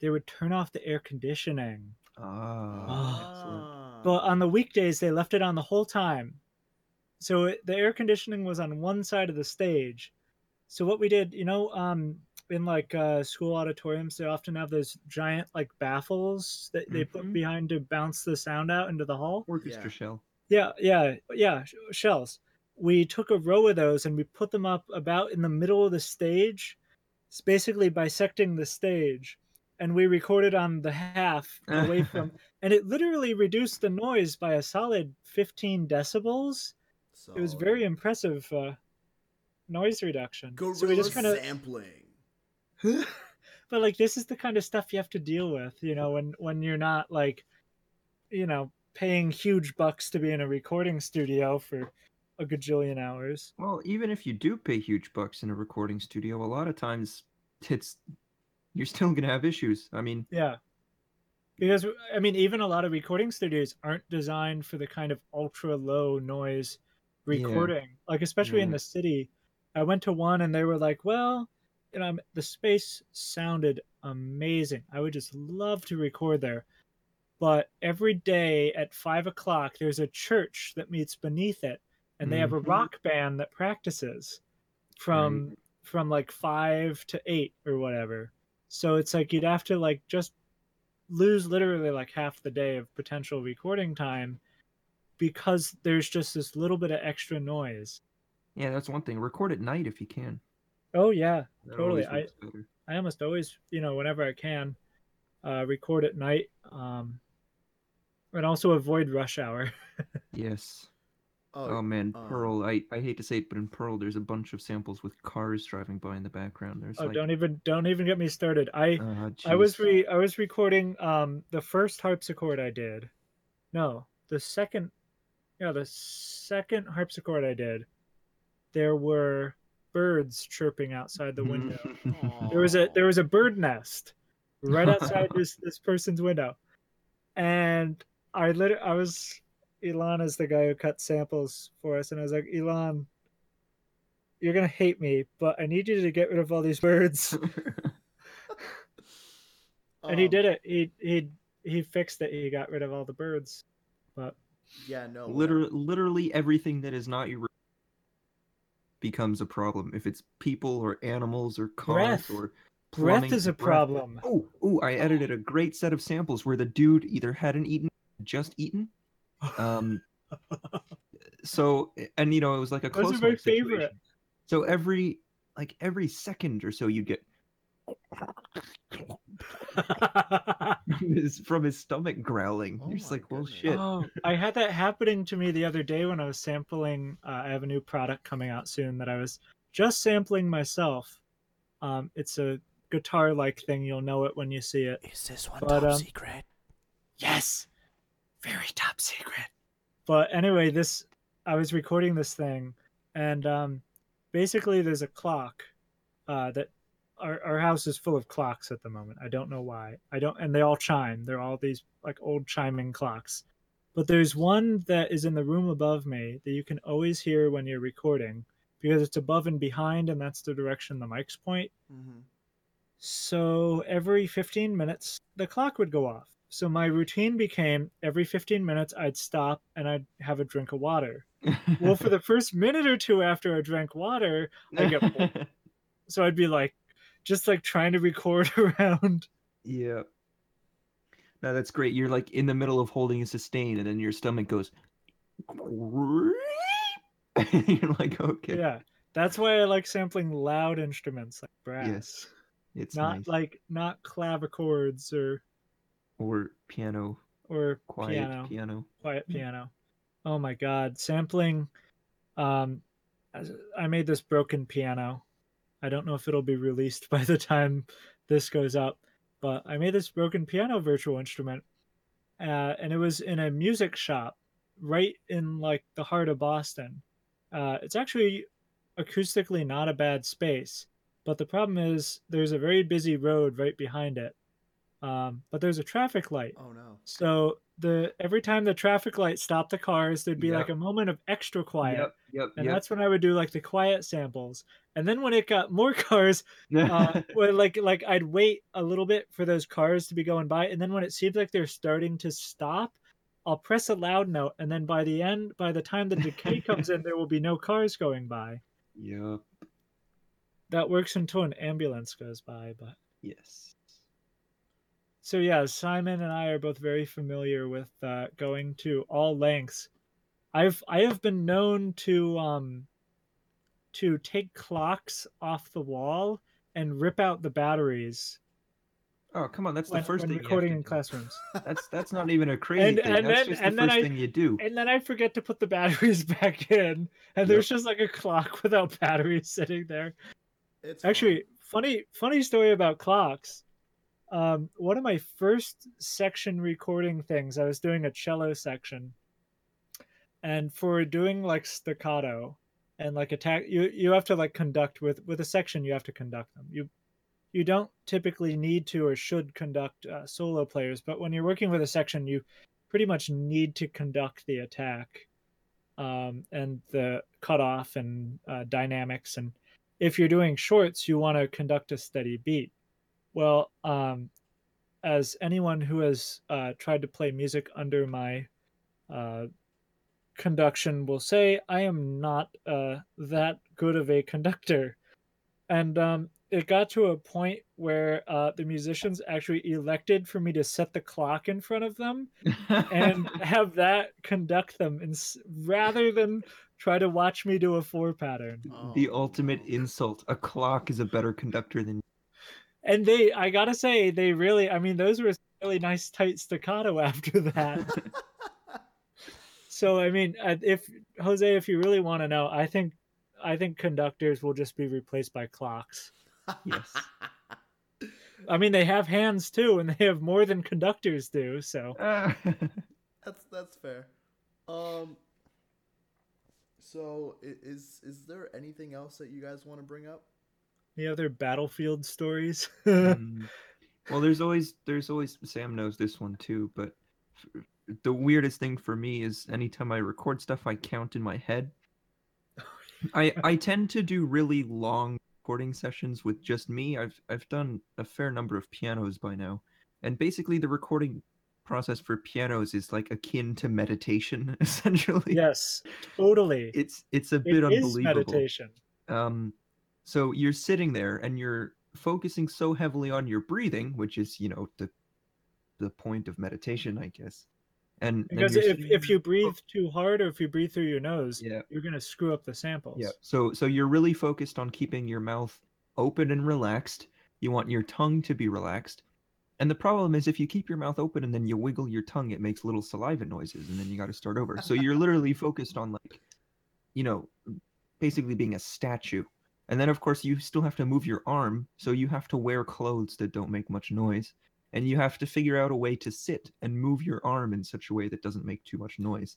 They would turn off the air conditioning. Ah, excellent. Ah. But on the weekdays, they left it on the whole time. So it, the air conditioning was on one side of the stage. So what we did, you know, um, in like uh, school auditoriums, they often have those giant like baffles that they put Mhm. behind to bounce the sound out into the hall. Orchestra Yeah. shell. Yeah, yeah, yeah, sh- shells. We took a row of those and we put them up about in the middle of the stage, it's basically bisecting the stage. And we recorded on the half away from, and it literally reduced the noise by a solid 15 decibels. It was very impressive uh, noise reduction. Guerrilla so we just kind of, sampling. but like this is the kind of stuff you have to deal with, you know, when when you're not like, you know, paying huge bucks to be in a recording studio for a gajillion hours. Well, even if you do pay huge bucks in a recording studio, a lot of times it's you're still gonna have issues. I mean, Yeah. Because I mean, even a lot of recording studios aren't designed for the kind of ultra low noise Yeah. recording. Like especially in the city. I went to one and they were like, "Well, you know, the space sounded amazing. I would just love to record there." But every day at five o'clock, there's a church that meets beneath it, and they have a Mhm. rock band that practices from from like five to eight or whatever. So it's like you'd have to like just lose literally like half the day of potential recording time because there's just this little bit of extra noise. yeah, that's one thing. Record at night if you can. Oh yeah, That Totally, always works better. I almost always, you know, whenever I can, uh, record at night, um, and also avoid rush hour. Yes. Oh, Oh man, uh, Pearl. I, I hate to say it, but in Pearl, there's a bunch of samples with cars driving by in the background. There's oh, like, don't even don't even get me started. I uh, I was re I was recording um the first harpsichord I did. No, the second yeah, the second harpsichord I did. There were birds chirping outside the window. there was a there was a bird nest right outside this this person's window. And I lit I was Elon is the guy who cut samples for us and I was like, "Elon, you're going to hate me, but I need you to get rid of all these birds." and he um, did it. He he he fixed it. He got rid of all the birds. But Yeah, no. literally, literally everything that is not your becomes a problem. If it's people or animals or cars Breath. or breath is a breath. problem. Oh, oh! I edited a great set of samples where the dude either hadn't eaten, just eaten. Um. so and you know it was like a close. Those are my mic favorite. situation. So every like every second or so you'd get his, from his stomach growling. Oh You're just like, well, goodness. shit. oh, I had that happening to me the other day when I was sampling. Uh, I have a new product coming out soon that I was just sampling myself. Um, it's a guitar-like thing. You'll know it when you see it. Is this one But, top um, secret? Yes, very top secret. But anyway, this I was recording this thing, and um, basically there's a clock uh, that our our house is full of clocks at the moment. I don't know why. I don't, and they all chime. They're all these like old chiming clocks. But there's one that is in the room above me that you can always hear when you're recording because it's above and behind, and that's the direction the mics point. Mm-hmm. So every 15 minutes, the clock would go off. So my routine became every 15 minutes, I'd stop and I'd have a drink of water. Well, for the first minute or two after I drank water, I get bored. so I'd be like, just like trying to record around. yeah. No, that's great. You're like in the middle of holding a sustain, and then your stomach goes. You're like, okay. Yeah. That's why I like sampling loud instruments like brass. Yes. It's not nice. like not clavichords or or piano, or quiet piano. piano. quiet piano. Oh my god, sampling um I made this broken piano. I don't know if it'll be released by the time this goes up, but I made this broken piano virtual instrument. Uh, and it was in a music shop right in like the heart of Boston. Uh, it's actually acoustically not a bad space, but the problem is there's a very busy road right behind it. Um, but there's a traffic light. Oh no. So the every time the traffic light stopped the cars, there'd be Yep. like a moment of extra quiet, Yep, yep, and yep. that's when I would do like the quiet samples. And then when it got more cars, uh, well, like like I'd wait a little bit for those cars to be going by, and then when it seems like they're starting to stop, I'll press a loud note, and then by the end, by the time the decay comes in, there will be no cars going by. Yep. That works until an ambulance goes by, but. Yes. So yeah, Simon and I are both very familiar with uh, going to all lengths. I've I have been known to um to take clocks off the wall and rip out the batteries Oh, come on. That's when, the first when thing. you have recording to in do. classrooms. That's that's not even a crazy And- thing. and that's then- just and the then first I- thing you do. And then I forget to put the batteries back in, and there's just like a clock without batteries sitting there. It's Actually, funny funny story about clocks. Um, one of my first section recording things, I was doing a cello section, and for doing like staccato and like attack, you you have to like conduct with with a section. You have to conduct them. You you don't typically need to or should conduct uh, solo players, but when you're working with a section, you pretty much need to conduct the attack um, and the cutoff and uh, dynamics and if you're doing shorts, you want to conduct a steady beat. Well, um, as anyone who has uh, tried to play music under my uh, conduction will say, I am not uh, that good of a conductor. And um, it got to a point where uh, the musicians actually elected for me to set the clock in front of them and have that conduct them ins- rather than try to watch me do a four pattern. the Oh, ultimate insult. A clock is a better conductor than and they i gotta say they really i mean those were really nice tight staccato after that so i mean uh, if jose if you really want to know i think i think conductors will just be replaced by clocks Yes. i mean they have hands too and they have more than conductors do so. That's that's fair. Um. So is is there anything else that you guys want to bring up? Any other battlefield stories Mm. well, there's always there's always Sam knows this one too, but the weirdest thing for me is anytime I record stuff, I count in my head. I I tend to do really long recording sessions with just me. I've I've done a fair number of pianos by now, and basically the recording process for pianos is like akin to meditation essentially. yes totally It's it's a it bit is unbelievable. meditation Um, so you're sitting there and you're focusing so heavily on your breathing, which is, you know, the the point of meditation, I guess. And because if, if you breathe too hard or if you breathe through your nose yeah, you're going to screw up the samples yeah. So so you're really focused on keeping your mouth open and relaxed. You want your tongue to be relaxed. And the problem is if you keep your mouth open and then you wiggle your tongue, it makes little saliva noises and then you got to start over. So you're literally focused on like you know, basically being a statue. And then of course you still have to move your arm, so you have to wear clothes that don't make much noise. And you have to figure out a way to sit and move your arm in such a way that doesn't make too much noise.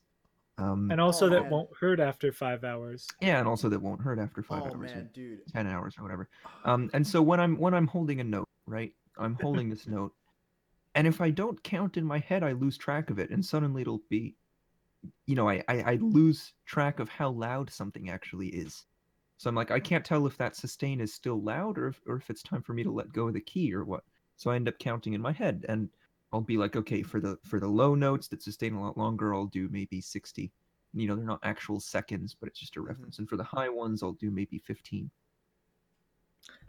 Um, and also Oh, that man. won't hurt after five hours yeah, and also that won't hurt after five oh hours. man, dude. 10 hours or whatever. Um, and so when I'm when I'm holding a note, right? I'm holding this note, and if I don't count in my head, I lose track of it, and suddenly it'll be you know, I, I I lose track of how loud something actually is. So I'm like, I can't tell if that sustain is still loud or if, or if it's time for me to let go of the key or what. So I end up counting in my head, and I'll be like, okay, for the for the low notes that sustain a lot longer, I'll do maybe 60. You know, they're not actual seconds, but it's just a mm-hmm. reference. And for the high ones, I'll do maybe 15.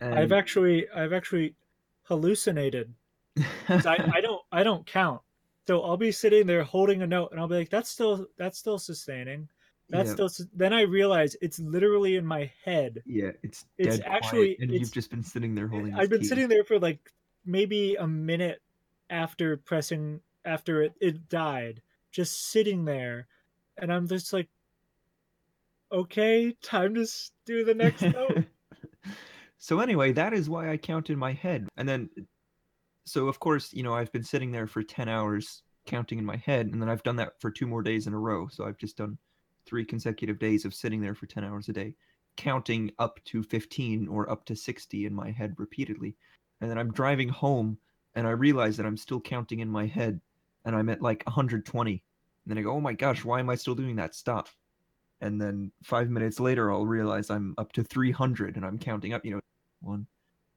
I've actually I've actually hallucinated. I, I don't I don't count. So I'll be sitting there holding a note and I'll be like, that's still that's still sustaining. That's yeah, still then I realize it's literally in my head. yeah, it's it's actually- quiet, and it's- you've just been sitting there holding. I've been key. sitting there for like maybe a minute after pressing after it, it died, just sitting there, and I'm just like, okay, time to do the next note. so anyway, that is why I count in my head. And then so of course, you know, I've been sitting there for 10 hours counting in my head and then I've done that for two more days in a row. So I've just done three consecutive days of sitting there for 10 hours a day, counting up to 15 or up to 60 in my head repeatedly. And then I'm driving home and I realize that I'm still counting in my head and I'm at like 120. And then I go, "Oh my gosh, why am I still doing that? Stop." and then five minutes later I'll realize I'm up to 300 and I'm counting up, you know, one,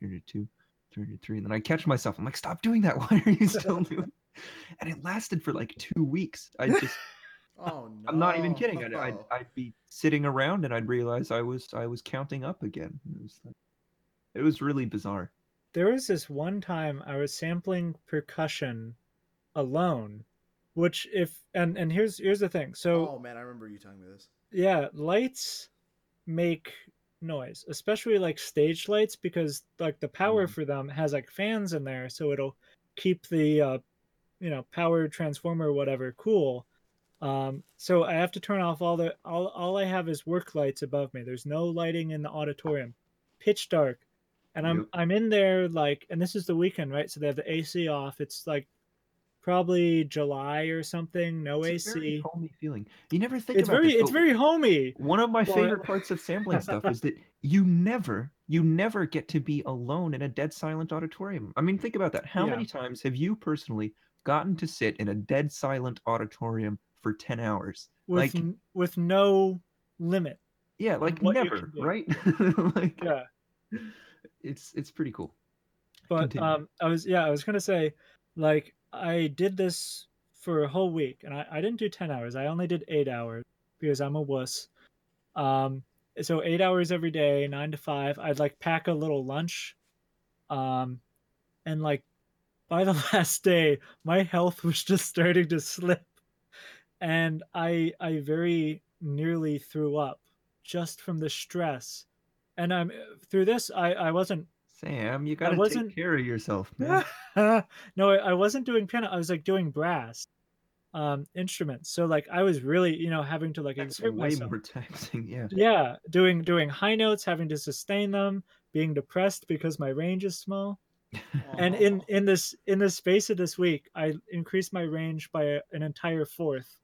302, 303, and then I catch myself. I'm like, stop doing that. Why are you still doing? it? And it lasted for like two weeks. I just, Oh no! I'm not even kidding. I'd, I'd, I'd be sitting around and I'd realize I was, I was counting up again. It was, like, it was really bizarre. there was this one time I was sampling percussion alone, which if and and here's here's the thing. So oh man, I remember you telling me this. yeah, lights make noise, especially like stage lights because like the power Mhm. for them has like fans in there, so it'll keep the uh, you know power transformer whatever cool. Um, so I have to turn off all the all all I have is work lights above me. There's no lighting in the auditorium, pitch dark, and I'm Yep. I'm in there like, and this is the weekend, right? So they have the AC off. It's like probably July or something, no It's a very AC. homey feeling. You never think It's about very this, it's but very homey. One of my Well, favorite parts of sampling stuff is that you never, you never get to be alone in a dead silent auditorium. I mean, think about that. How Yeah. many times have you personally gotten to sit in a dead silent auditorium for 10 hours? with Like- with no limit. Yeah, like never, right? like Yeah, it's it's pretty cool. but Continue. um, I was yeah, I was gonna say, like I did this for a whole week, and I, I didn't do ten hours. I only did eight hours because I'm a wuss. Um, so eight hours every day, nine to five. I'd like pack a little lunch, um, and like by the last day, my health was just starting to slip, and I I very nearly threw up just from the stress. And I'm through this. I I wasn't Sam, you gotta wasn't- take care of yourself, man. no, I I wasn't doing piano. I was like doing brass um instruments. So like I was really, you know, having to like That's way myself. more taxing. Yeah. Yeah, doing doing high notes, having to sustain them, being depressed because my range is small. And in in this in the space of this week, I increased my range by a, an entire fourth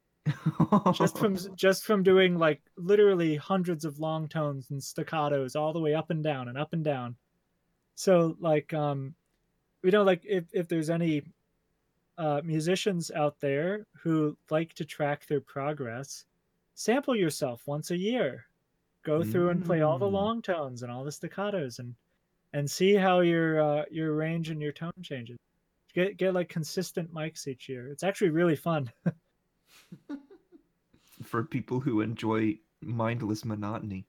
just from just from doing like literally hundreds of long tones and staccatos all the way up and down and up and down. So like um you know like if if there's any uh musicians out there who like to track their progress sample yourself once a year. Go through and play all the Mm. long tones and all the staccatos and and see how your uh your range and your tone changes. Get get like consistent mics each year. It's actually really fun for people who enjoy mindless monotony.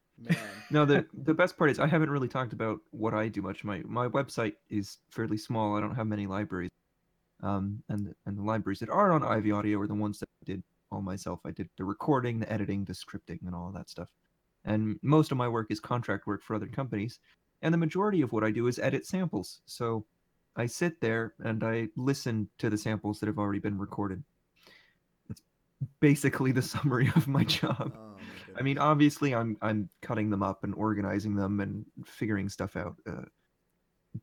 No, the the best part is I haven't really talked about what I do much. My my website is fairly small. I don't have many libraries. Um, and the- and the libraries that are on Ivy Audio are the ones that I did all myself. I did the recording, the editing, the scripting, and all of that stuff. And most of my work is contract work for other companies. And the majority of what I do is edit samples. So I sit there and I listen to the samples that have already been recorded. That's basically the summary of my job. Oh, my I mean, obviously, I'm I'm cutting them up and organizing them and figuring stuff out. Uh,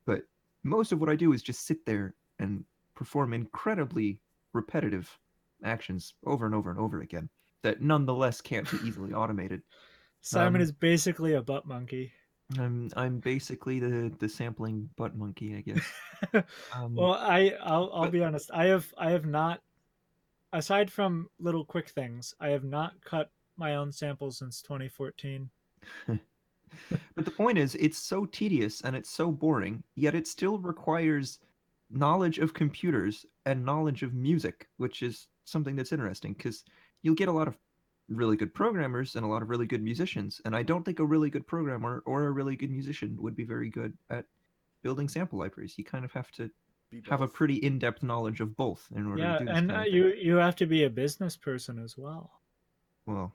but most of what I do is just sit there and perform incredibly repetitive actions over and over and over again that nonetheless can't be easily automated. simon Um, is basically a butt monkey I'm I'm basically the the sampling butt monkey, I guess. Um, well i i'll i'll but- be honest i have i have not aside from little quick things, I have not cut my own samples since 2014. but the point is, it's so tedious and it's so boring, yet it still requires knowledge of computers and knowledge of music, which is something that's interesting because you'll get a lot of really good programmers and a lot of really good musicians. And I don't think a really good programmer or a really good musician would be very good at building sample libraries. You kind of have to have a pretty in-depth knowledge of both in order yeah, to do this. and kind uh, of you thing. you have to be a business person as well well,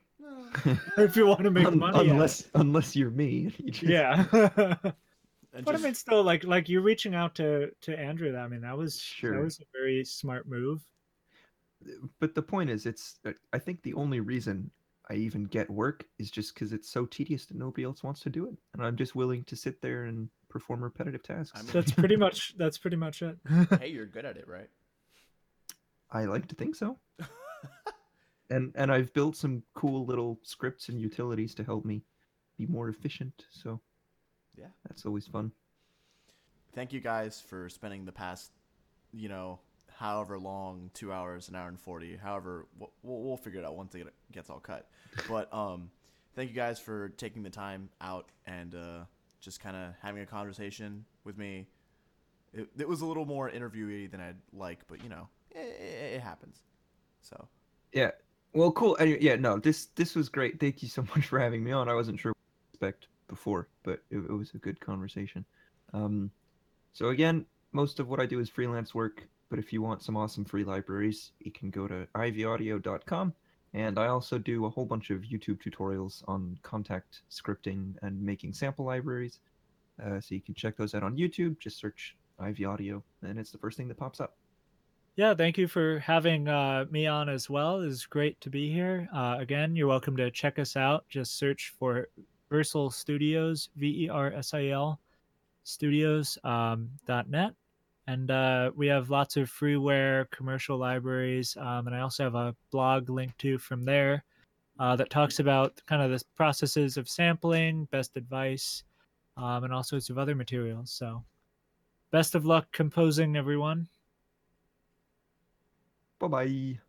if you want to make un- money. at it. unless unless you're me. you just- yeah. But just- I mean, still, like like you reaching out to to Andrew. I mean, that was Sure. that was a very smart move. But the point is, it's. uh, I think the only reason I even get work is just because it's so tedious that nobody else wants to do it, and I'm just willing to sit there and perform repetitive tasks. I mean- That's pretty much that's pretty much it. hey, you're good at it, right? I like to think so. and and I've built some cool little scripts and utilities to help me be more efficient. So Yeah. that's always fun. Thank you guys for spending the past, you know, however long, two hours, an hour and forty, however, we'll, we'll figure it out once it gets all cut. But um, thank you guys for taking the time out and uh, just kind of having a conversation with me. It, it was a little more interviewy than I'd like, but you know, it, it, it happens. So Yeah. Well, cool. Anyway, yeah. No, this this was great. Thank you so much for having me on. I wasn't sure what to expect before, but it, it was a good conversation. Um, so again, most of what I do is freelance work. But if you want some awesome free libraries, you can go to ivyaudio.com. And I also do a whole bunch of YouTube tutorials on Kontakt scripting and making sample libraries. Uh, so you can check those out on YouTube. Just search Ivy Audio, and it's the first thing that pops up. Yeah, thank you for having uh, me on as well. It's great to be here. Uh, again, you're welcome to check us out. Just search for Versilian Studios, V E R S I L Studios um, net, and uh, we have lots of freeware commercial libraries. Um, and I also have a blog linked to from there uh, that talks about kind of the processes of sampling, best advice, um, and all sorts of other materials. So, best of luck composing, everyone. Bye bye.